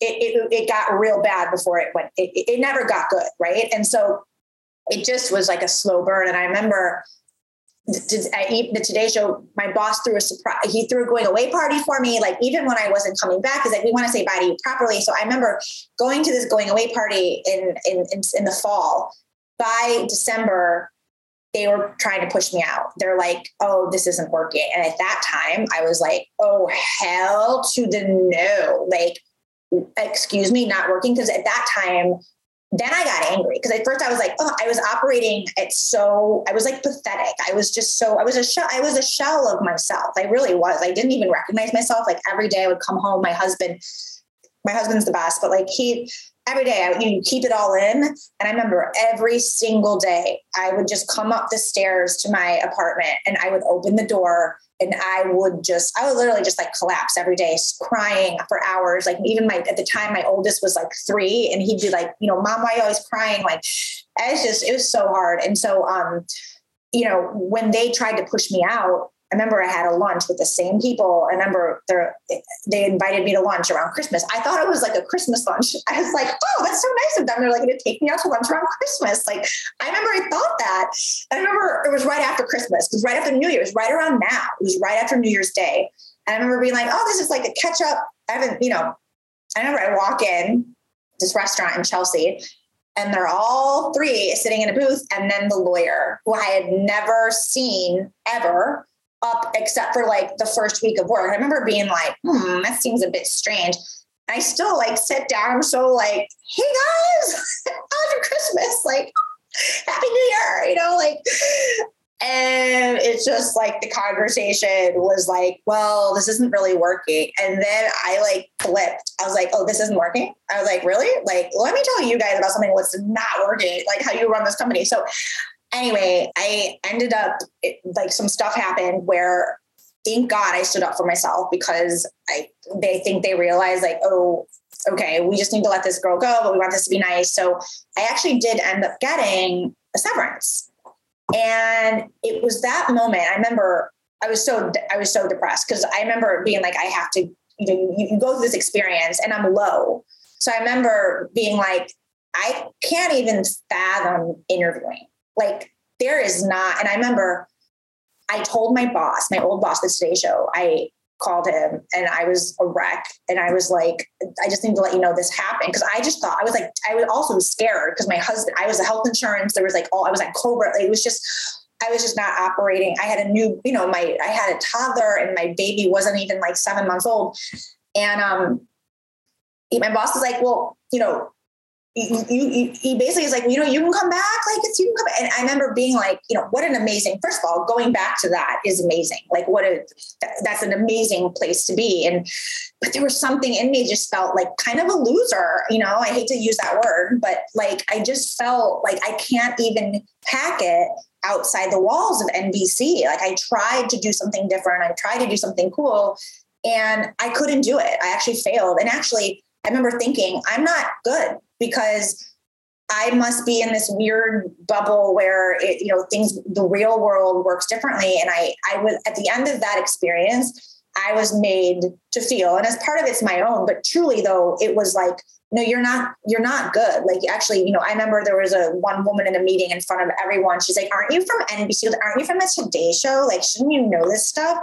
Speaker 2: it, it, it got real bad before it went, it, it never got good. Right. And so it just was like a slow burn. And I remember the, Today Show, my boss threw a surprise. He threw a going away party for me. Like even when I wasn't coming back, because like we want to say bye to you properly. So I remember going to this going away party in in in, in the fall. By December, they were trying to push me out. They're like, "Oh, this isn't working." And at that time, I was like, "Oh hell to the no!" Like, excuse me, not working because at that time then I got angry because at first I was like, oh, I was operating at so I was like pathetic. I was just so I was a shell. I was a shell of myself. I really was. I didn't even recognize myself. Like every day I would come home, my husband, my husband's the best, but like he every day I you keep it all in. And I remember every single day I would just come up the stairs to my apartment and I would open the door and I would just, I would literally just like collapse every day, crying for hours. Like even my, at the time, my oldest was like three and he'd be like, you know, mom, why are you always crying? Like, it's just, it was so hard. And so, um, you know, when they tried to push me out, I remember I had a lunch with the same people. I remember they invited me to lunch around Christmas. I thought it was like a Christmas lunch. I was like, oh, that's so nice of them. They're like going to take me out to lunch around Christmas. Like, I remember I thought that. I remember it was right after Christmas because right after New Year's, right around now, it was right after New Year's Day. And I remember being like, oh, this is like a catch up. I haven't, you know, I remember I walk in this restaurant in Chelsea and they're all three sitting in a booth and then the lawyer who I had never seen ever up except for like the first week of work. I remember being like, hmm, that seems a bit strange. I still like sit down. I'm so like, hey guys, your Christmas? Like, Happy New Year, you know, like, and it's just like the conversation was like, well, this isn't really working. And then I like flipped. I was like, oh, this isn't working. I was like, really? Like, let me tell you guys about something that's not working, like how you run this company. So anyway, I ended up like some stuff happened where thank God I stood up for myself because I they think they realize like, oh, okay, we just need to let this girl go, but we want this to be nice. So I actually did end up getting a severance. And it was that moment. I remember I was so I was so depressed because I remember being like, I have to, you know, you, you go through this experience and I'm low. So I remember being like, I can't even fathom interviewing. Like there is not, and I remember I told my boss, my old boss, the Today Show, I called him and I was a wreck. And I was like, I just need to let you know this happened. Cause I just thought I was like, I was also scared because my husband, I was a health insurance. There was like, oh, I was at COBRA. It was just, I was just not operating. I had a new, you know, my, I had a toddler and my baby wasn't even like seven months old. And, um, my boss was like, well, you know, you, you, he basically is like, you know, you can come back. Like it's, you can come back. And I remember being like, you know, what an amazing, first of all, going back to that is amazing. Like what a, that's an amazing place to be. And, but there was something in me just felt like kind of a loser, you know, I hate to use that word, but like, I just felt like I can't even pack it outside the walls of NBC. Like I tried to do something different. I tried to do something cool and I couldn't do it. I actually failed. And actually, I remember thinking, I'm not good because I must be in this weird bubble where it, you know, things, the real world works differently. And I, I was at the end of that experience, I was made to feel, and as part of it's my own, but truly though, it was like, no, you're not, you're not good. Like actually, you know, I remember there was a one woman in a meeting in front of everyone. She's like, aren't you from NBC? Aren't you from the Today Show? Like, shouldn't you know this stuff?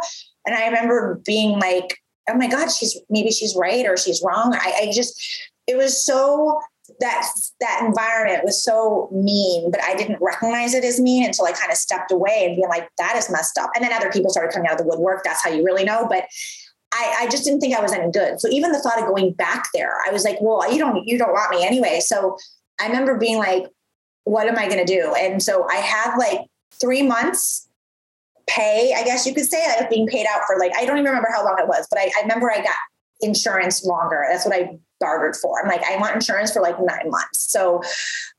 Speaker 2: And I remember being like, oh my God, she's maybe she's right or she's wrong. I, I just, it was so that that environment was so mean, but I didn't recognize it as mean until I kind of stepped away and being like, that is messed up. And then other people started coming out of the woodwork. That's how you really know. But I, I just didn't think I was any good. So even the thought of going back there, I was like, well, you don't you don't want me anyway. So I remember being like, what am I gonna do? And so I had like three months pay, I guess you could say. I was being paid out for like, I don't even remember how long it was, but I, I remember I got insurance longer. That's what I bartered for. I'm like, I want insurance for like nine months. So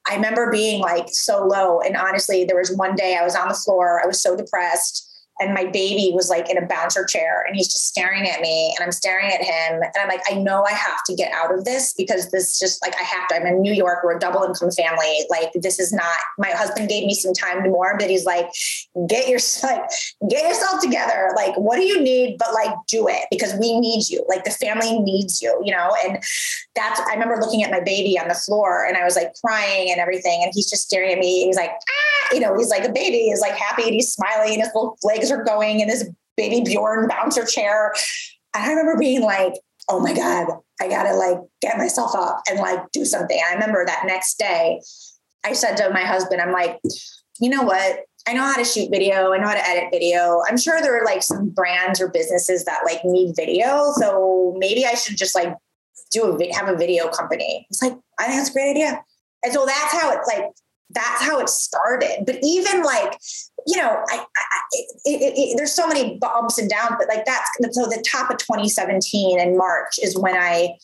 Speaker 2: I remember being like so low. And honestly, there was one day I was on the floor, I was so depressed and my baby was like in a bouncer chair and he's just staring at me and I'm staring at him and I'm like I know I have to get out of this because this just like I have to. I'm in New York. We're a double income family. Like this is not my husband gave me some time to more but he's like get your like get yourself together. Like what do you need but like do it because we need you. Like the family needs you you know? And that's I remember looking at my baby on the floor and I was like crying and everything and he's just staring at me. He's like ah you know he's like a baby he's like happy and he's smiling and his little legs are going in this baby Bjorn bouncer chair. I remember being like, oh my God, I gotta like get myself up and like do something. I remember that next day, I said to my husband, I'm like, you know what? I know how to shoot video. I know how to edit video. I'm sure there are like some brands or businesses that like need video. So maybe I should just like do a have a video company. It's like, I think that's a great idea. And so that's how it's like that's how it started. But even like, you know, I, I it, it, it, there's so many bumps and downs, but like that's so the top of 2017 in March is when I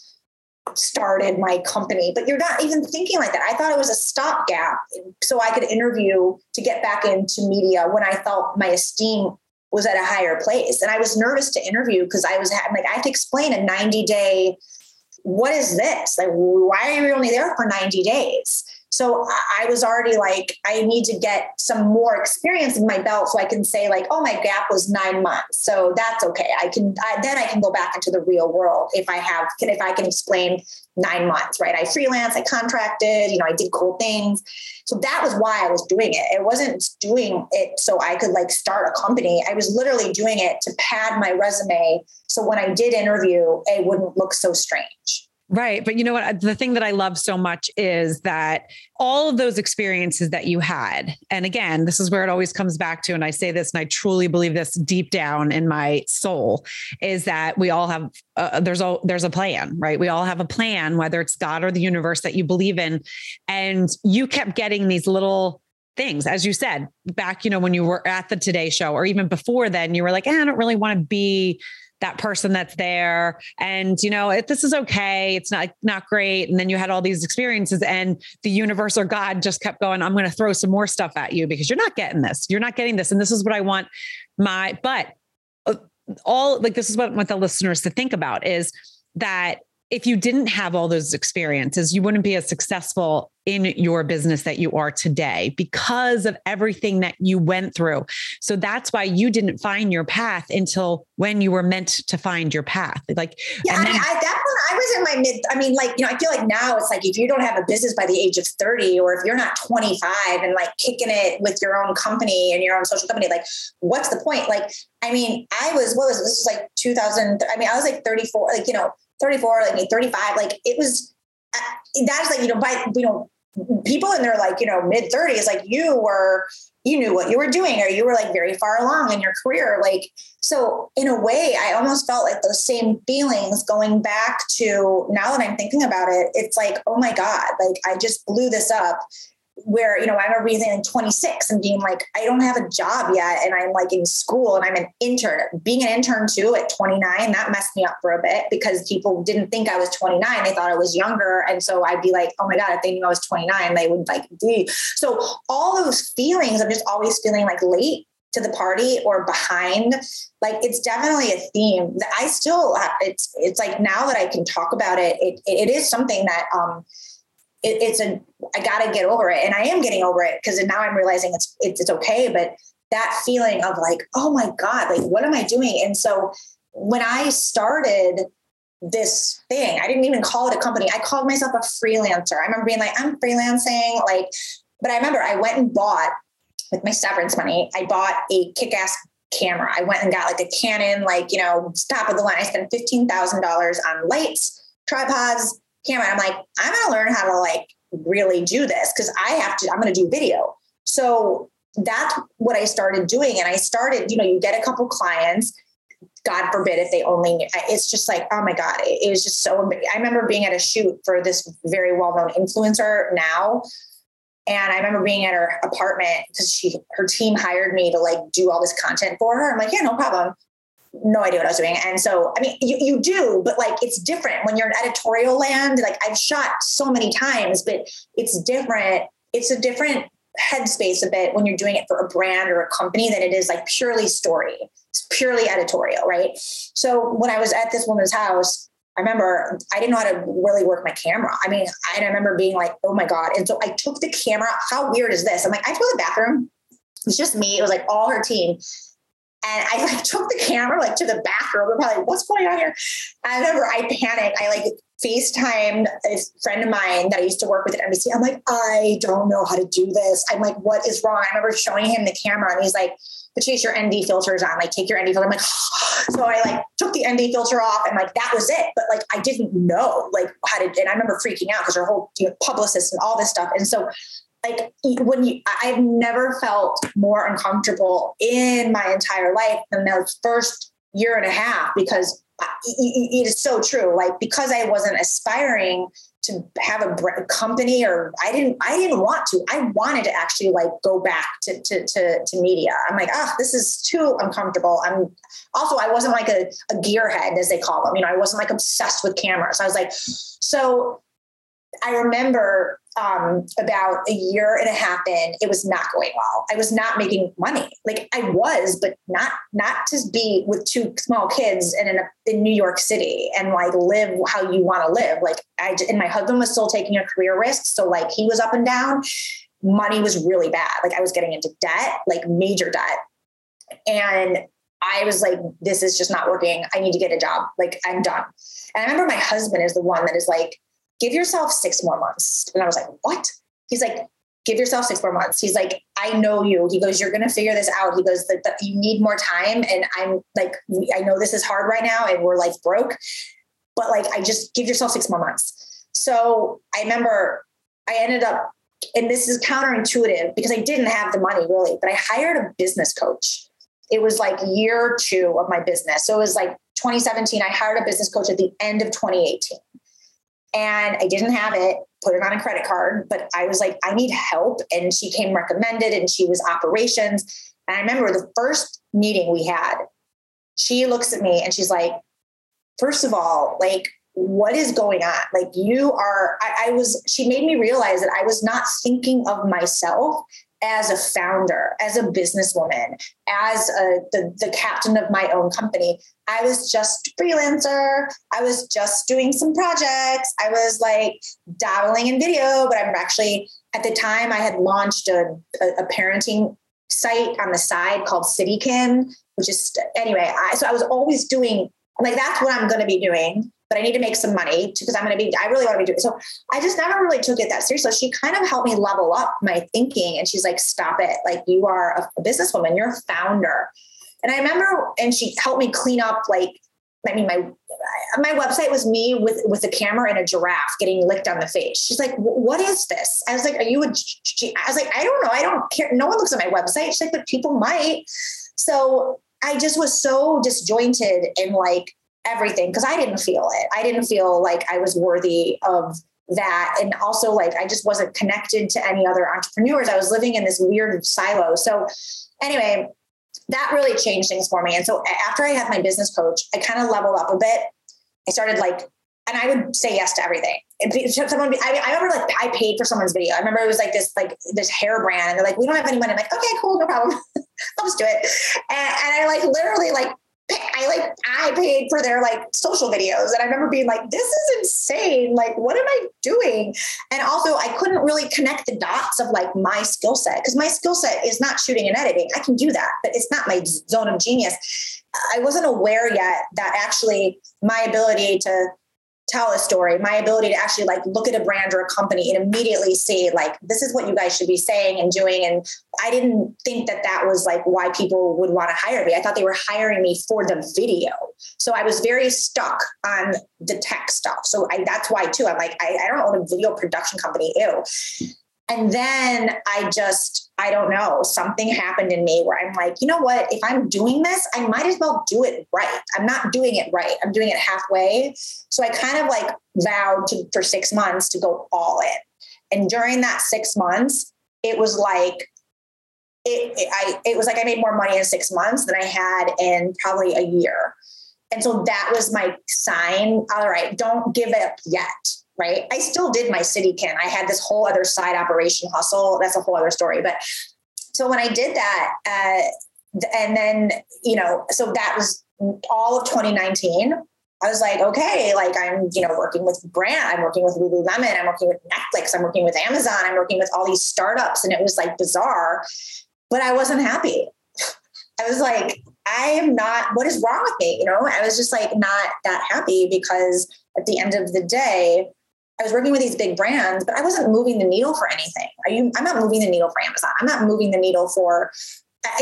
Speaker 2: started my company. But you're not even thinking like that. I thought it was a stopgap so I could interview to get back into media when I felt my esteem was at a higher place. And I was nervous to interview because I was like, I have to explain a 90 day. What is this? Like, why are you only there for 90 days? So I was already like, I need to get some more experience in my belt so I can say like, oh, my gap was nine months. So that's okay. I can, I, then I can go back into the real world if I have, if I can explain nine months, right? I freelance, I contracted, you know, I did cool things. So that was why I was doing it. It wasn't doing it so I could like start a company. I was literally doing it to pad my resume. So when I did interview, it wouldn't look so strange
Speaker 1: Right. But you know what? The thing that I love so much is that all of those experiences that you had, and again, this is where it always comes back to, and I say this, and I truly believe this deep down in my soul, is that we all have, uh, there's a, there's a plan, right? We all have a plan, whether it's God or the universe that you believe in. And you kept getting these little things, as you said, back, you know, when you were at the Today Show, or even before then, you were like, eh, I don't really want to be that person that's there. And you know it, this is okay. It's not not great. And then you had all these experiences and the universe or god just kept going i'm going to throw some more stuff at you because you're not getting this. You're not getting this. And this is what i want my but uh, all like this is what I want the listeners to think about is that if you didn't have all those experiences, you wouldn't be as successful in your business that you are today because of everything that you went through. So that's why you didn't find your path until when you were meant to find your path. Like,
Speaker 2: yeah, then- I, I, that one, I was in my mid, I mean, like, you know, I feel like now it's like if you don't have a business by the age of 30, or if you're not 25 and like kicking it with your own company and your own social company, like, what's the point? Like, I mean, I was, what was it? This was like 2000. I mean, I was like 34, like, you know, 34, like 35, like it was, uh, that's like, you know, by, you know, people in their like, you know, mid 30s, like you were, you knew what you were doing or you were like very far along in your career. Like, so in a way, I almost felt like those same feelings going back to now that I'm thinking about it, it's like, oh my God, like I just blew this up where you know I remember being 26 and being like I don't have a job yet and I'm like in school and I'm an intern. Being an intern too at 29 that messed me up for a bit because people didn't think I was 29 they thought I was younger. And so I'd be like oh my god if they knew I was 29 they would like be. So all those feelings of just always feeling like late to the party or behind like it's definitely a theme. That I still it's it's like now that I can talk about it it, it is something that um it, it's a I got to get over it, and I am getting over it because now I'm realizing it's, it's it's okay. But that feeling of like, oh my god, like what am I doing? And so when I started this thing, I didn't even call it a company. I called myself a freelancer. I remember being like, I'm freelancing, like. But I remember I went and bought with my severance money. I bought a kick-ass camera. I went and got like a Canon, like you know, top of the line. I spent fifteen thousand dollars on lights, tripods, camera. I'm like, I'm going to learn how to like really do this because I have to, I'm going to do video. So that's what I started doing. And I started, you know, you get a couple clients. God forbid if they only, it's just like, oh my God, it, it was just so, I remember being at a shoot for this very well known influencer now. And I remember being at her apartment because she, her team hired me to like do all this content for her. I'm like, yeah, no problem no idea what I was doing. And so, I mean, you, you do, but like it's different when you're in editorial land. Like I've shot so many times, but it's different. It's a different headspace a bit when you're doing it for a brand or a company than it is like purely story. It's purely editorial, right? So when I was at this woman's house, I remember I didn't know how to really work my camera. I mean, I, I remember being like, oh my God. And so I took the camera. How weird is this? I'm like, I have to go to the bathroom. It's just me. It was like all her team. And I like took the camera like to the bathroom probably like, what's going on here? I remember I panicked. I like FaceTimed a friend of mine that I used to work with at NBC. I'm like, I don't know how to do this. I'm like, what is wrong? I remember showing him the camera and he's like, Patrice, your ND filters on. Like, take your ND filter. I'm like, so I like took the ND filter off and like that was it. But like I didn't know like how to, and I remember freaking out because her whole you know, publicist and all this stuff. And so like when you I've never felt more uncomfortable in my entire life than those first year and a half because it is so true. Like because I wasn't aspiring to have a company or I didn't I didn't want to. I wanted to actually like go back to to to, to media. I'm like oh this is too uncomfortable. I'm also I wasn't like a, a gearhead as they call them. You know I wasn't like obsessed with cameras. I was like so I remember um, about a year and a half in, it was not going well. I was not making money. Like I was, but not not to be with two small kids and in a, in New York City and like live how you want to live. Like I and my husband was still taking a career risk, so like he was up and down. Money was really bad. Like I was getting into debt, like major debt, and I was like, this is just not working. I need to get a job. Like I'm done. And I remember my husband is the one that is like give yourself six more months. And I was like, what? He's like, give yourself six more months. He's like, I know you. He goes, you're going to figure this out. He goes, you need more time. And I'm like, I know this is hard right now and we're like broke. but like I just give yourself six more months. So I remember I ended up, and this is counterintuitive because I didn't have the money really, but I hired a business coach. It was like year two of my business. So it was like 2017. I hired a business coach at the end of 2018. And I didn't have it, put it on a credit card, but I was like, I need help. And she came recommended and she was operations. And I remember the first meeting we had, she looks at me and she's like, first of all, like, what is going on? Like, you are, I, I was, she made me realize that I was not thinking of myself as a founder, as a businesswoman, as a, the, the captain of my own company. I was just freelancer. I was just doing some projects. I was like dabbling in video, but I'm actually, at the time, I had launched a, a, a parenting site on the side called CityKin, which is, anyway, I, so I was always doing, like, that's what I'm going to be doing but I need to make some money because I'm going to be, I really want to be doing it. So I just never really took it that seriously. She kind of helped me level up my thinking. And she's like, stop it. Like you are a, a businesswoman, you're a founder. And I remember, and she helped me clean up like, I mean, my my website was me with with a camera and a giraffe getting licked on the face. She's like, "What is this?" I was like, "Are you a?" Was like, "I don't know. I don't care. No one looks at my website." She's like, "But people might." So I just was so disjointed and like everything because I didn't feel it. I didn't feel like I was worthy of that. And also, like, I just wasn't connected to any other entrepreneurs. I was living in this weird silo. So, anyway, that really changed things for me. And so, after I had my business coach, I kind of leveled up a bit. I started like, and I would say yes to everything. Someone, I, I remember like I paid for someone's video. I remember it was like this, like this hair brand, and they're like, "We don't have any money." I'm like, "Okay, cool, no problem. I'll just do it." And, and I like literally like I like I paid for their like social videos. And I remember being like this is insane. Like what am I doing? And also I couldn't really connect the dots of like my skill set because my skill set is not shooting and editing. I can do that but it's not my zone of genius. I wasn't aware yet that actually my ability to tell a story, my ability to actually like look at a brand or a company and immediately see like this is what you guys should be saying and doing. And I didn't think that that was like why people would want to hire me. I thought they were hiring me for the video. So I was very stuck on the tech stuff. So I, that's why too. I'm like I, I don't own a video production company. Ew. And then I just, I don't know, something happened in me where I'm like, you know what? If I'm doing this, I might as well do it right. I'm not doing it right. I'm doing it halfway. So I kind of like vowed to, for six months to go all in. And during that six months, it was like, it, it, I, it was like I made more money in six months than I had in probably a year. And so that was my sign. All right, don't give up yet right? I still did my CityKin. I had this whole other side operation hustle. That's a whole other story. But so when I did that, uh, and then, you know, so that was all of 2019. I was like, okay, like I'm, you know, working with brand, I'm working with Lululemon, I'm working with Netflix, I'm working with Amazon, I'm working with all these startups. And it was like bizarre, but I wasn't happy. I was like, I am not, what is wrong with me? You know, I was just like not that happy because at the end of the day, I was working with these big brands, but I wasn't moving the needle for anything. You? I'm not moving the needle for Amazon. I'm not moving the needle for,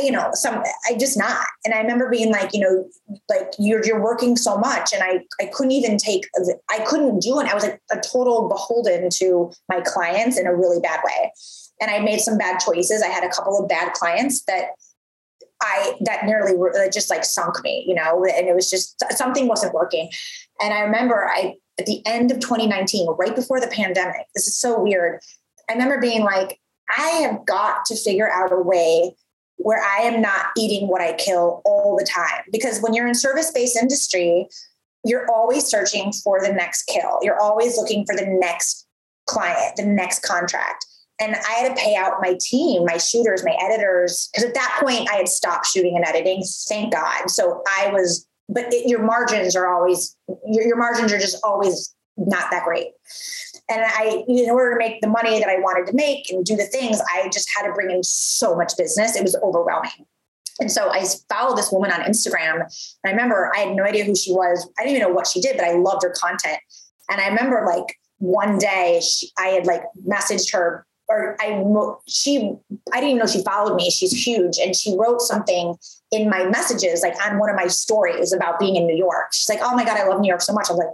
Speaker 2: you know, some. I just not. And I remember being like, you know, like you're you're working so much, and I I couldn't even take. I couldn't do it. I was like a total beholden to my clients in a really bad way, and I made some bad choices. I had a couple of bad clients that I that nearly just like sunk me, you know, and it was just something wasn't working. And I remember I at the end of 2019, right before the pandemic. This is so weird. I remember being like, I have got to figure out a way where I am not eating what I kill all the time. Because when you're in service based industry, you're always searching for the next kill. You're always looking for the next client, the next contract. And I had to pay out my team, my shooters, my editors, because at that point I had stopped shooting and editing. Thank God. So I was but it, your margins are always your, your margins are just always not that great. And I, in order to make the money that I wanted to make and do the things, I just had to bring in so much business. It was overwhelming. And so I followed this woman on Instagram. And I remember I had no idea who she was. I didn't even know what she did, but I loved her content. And I remember like one day she, I had like messaged her or I she I didn't know she followed me. She's huge, and she wrote something in my messages, like on one of my stories about being in New York. She's like, "Oh my god, I love New York so much." I'm like,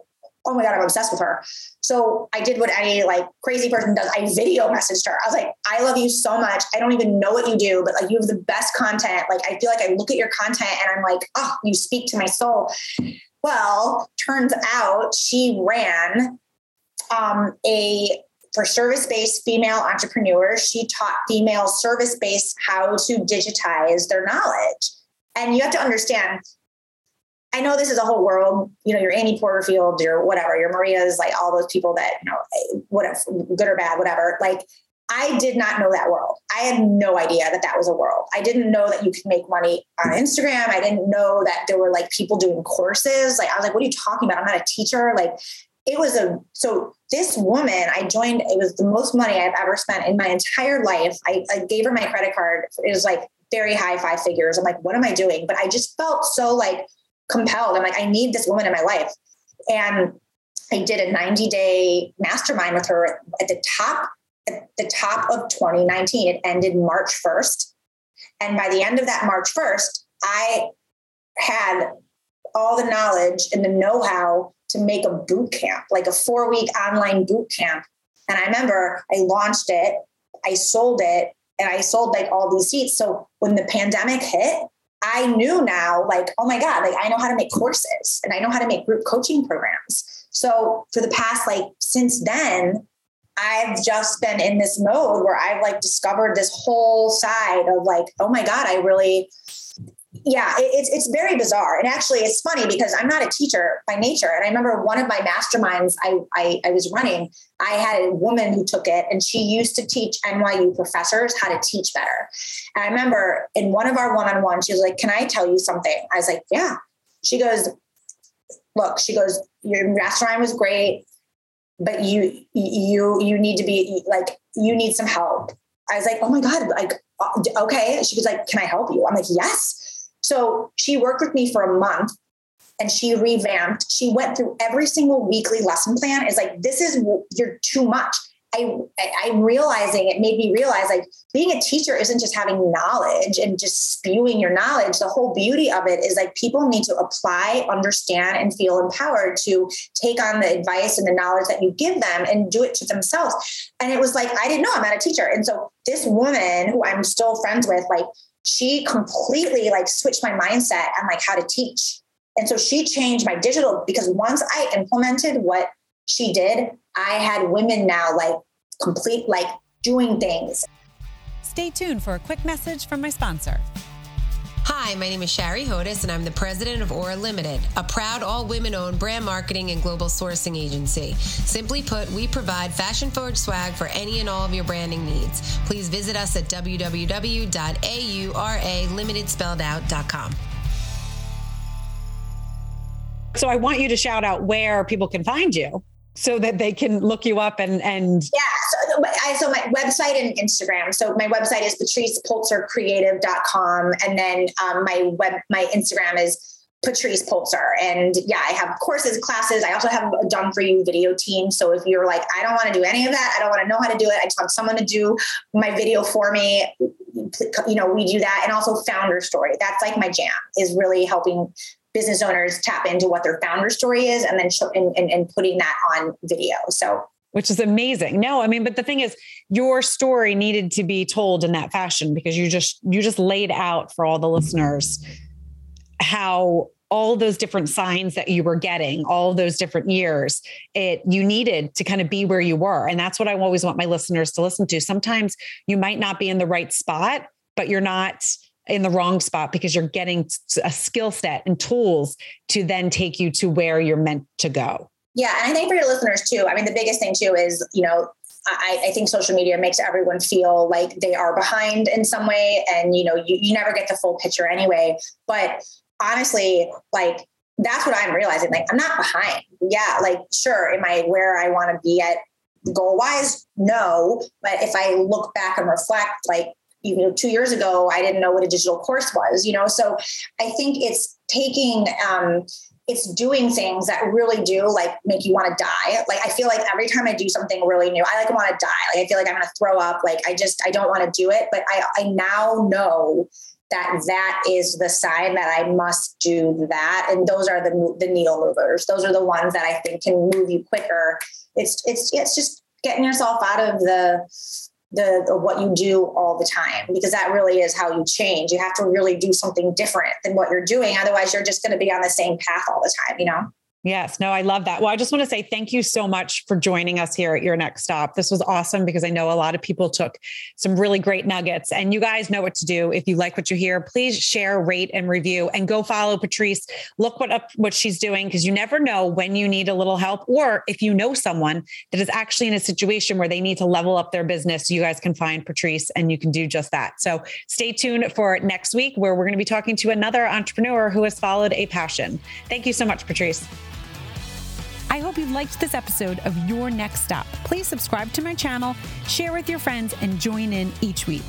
Speaker 2: oh my God, I'm obsessed with her. So I did what any like crazy person does. I video messaged her. I was like, I love you so much. I don't even know what you do, but like you have the best content. Like I feel like I look at your content and I'm like, oh, you speak to my soul. Well, turns out she ran um, a for service-based female entrepreneurs. She taught female service-based how to digitize their knowledge. And you have to understand, I know this is a whole world. You know, your Amy Porterfield, your whatever, your Maria's, like all those people that you know, whatever, good or bad, whatever. Like, I did not know that world. I had no idea that that was a world. I didn't know that you could make money on Instagram. I didn't know that there were like people doing courses. Like, I was like, what are you talking about? I'm not a teacher. Like, it was a so this woman I joined. It was the most money I've ever spent in my entire life. I, I gave her my credit card. It was like very high five figures. I'm like, what am I doing? But I just felt so like compelled. I'm like, I need this woman in my life. And I did a 90 day mastermind with her at the top, at the top of 2019. It ended March 1st. And by the end of that March 1st, I had all the knowledge and the know how to make a boot camp, like a four week online boot camp. And I remember I launched it, I sold it, and I sold like all these seats. So when the pandemic hit, I knew now, like, oh my God, like I know how to make courses and I know how to make group coaching programs. So for the past, like, since then, I've just been in this mode where I've like discovered this whole side of like, oh my God, I really, yeah, it, it's it's very bizarre. And actually, it's funny because I'm not a teacher by nature. And I remember one of my masterminds I, I, I was running. I had a woman who took it, and she used to teach NYU professors how to teach better. And I remember in one of our one on one, she was like, "Can I tell you something?" I was like, "Yeah." She goes, "Look," she goes, "Your mastermind was great, but you you you need to be like you need some help." I was like, "Oh my god!" Like, uh, okay. She was like, "Can I help you?" I'm like, "Yes." So she worked with me for a month and she revamped. She went through every single weekly lesson plan. Is like, this is you're too much. I, I am realizing it made me realize like being a teacher isn't just having knowledge and just spewing your knowledge. The whole beauty of it is like people need to apply, understand, and feel empowered to take on the advice and the knowledge that you give them and do it to themselves. And it was like I didn't know I'm not a teacher. And so this woman who I'm still friends with, like she completely like switched my mindset on like how to teach. And so she changed my digital because once I implemented what she did, I had women now like complete like doing things.
Speaker 3: Stay tuned for a quick message from my sponsor.
Speaker 4: Hi, my name is Shari Hodis, and I'm the president of Aura Limited, a proud all women owned brand marketing and global sourcing agency. Simply put, we provide fashion forward swag for any and all of your branding needs. Please visit us at www.auralimitedspelledout.com.
Speaker 1: So I want you to shout out where people can find you so that they can look you up and and
Speaker 2: yeah so, I, so my website and instagram so my website is patricepoltzercreative.com and then um, my web my instagram is patrice and yeah i have courses classes i also have a done for you video team so if you're like i don't want to do any of that i don't want to know how to do it i just want someone to do my video for me you know we do that and also founder story that's like my jam is really helping business owners tap into what their founder story is and then show, and, and, and putting that on video. So
Speaker 1: which is amazing. No, I mean, but the thing is, your story needed to be told in that fashion because you just you just laid out for all the listeners how all those different signs that you were getting all those different years it you needed to kind of be where you were and that's what i always want my listeners to listen to sometimes you might not be in the right spot but you're not in the wrong spot because you're getting a skill set and tools to then take you to where you're meant to go.
Speaker 2: Yeah. And I think for your listeners too, I mean, the biggest thing too is, you know, I, I, think social media makes everyone feel like they are behind in some way. And, you know, you, you never get the full picture anyway. But honestly, like, that's what I'm realizing. Like, I'm not behind. Yeah. Like, sure. Am I where I want to be at goal wise? No. But if I look back and reflect, like, you know two years ago i didn't know what a digital course was you know so i think it's taking um it's doing things that really do like make you want to die like i feel like every time i do something really new i like want to die like i feel like i'm going to throw up like i just i don't want to do it but i i now know that that is the sign that I must do that. And those are the, the needle movers. Those are the ones that I think can move you quicker. It's, it's, it's just getting yourself out of the, the, what you do all the time because that really is how you change. You have to really do something different than what you're doing. Otherwise, you're just going to be on the same path all the time, you know?
Speaker 1: Yes, no, I love that. Well, I just want to say thank you so much for joining us here at Your Next Stop. This was awesome because I know a lot of people took some really great nuggets and you guys know what to do. If you like what you hear, please share, rate and review and go follow Patrice. Look what up what she's doing because you never know when you need a little help or if you know someone that is actually in a situation where they need to level up their business, you guys can find Patrice and you can do just that. So, stay tuned for next week where we're going to be talking to another entrepreneur who has followed a passion. Thank you so much, Patrice.
Speaker 3: I hope you liked this episode of Your Next Stop. Please subscribe to my channel, share with your friends, and join in each week.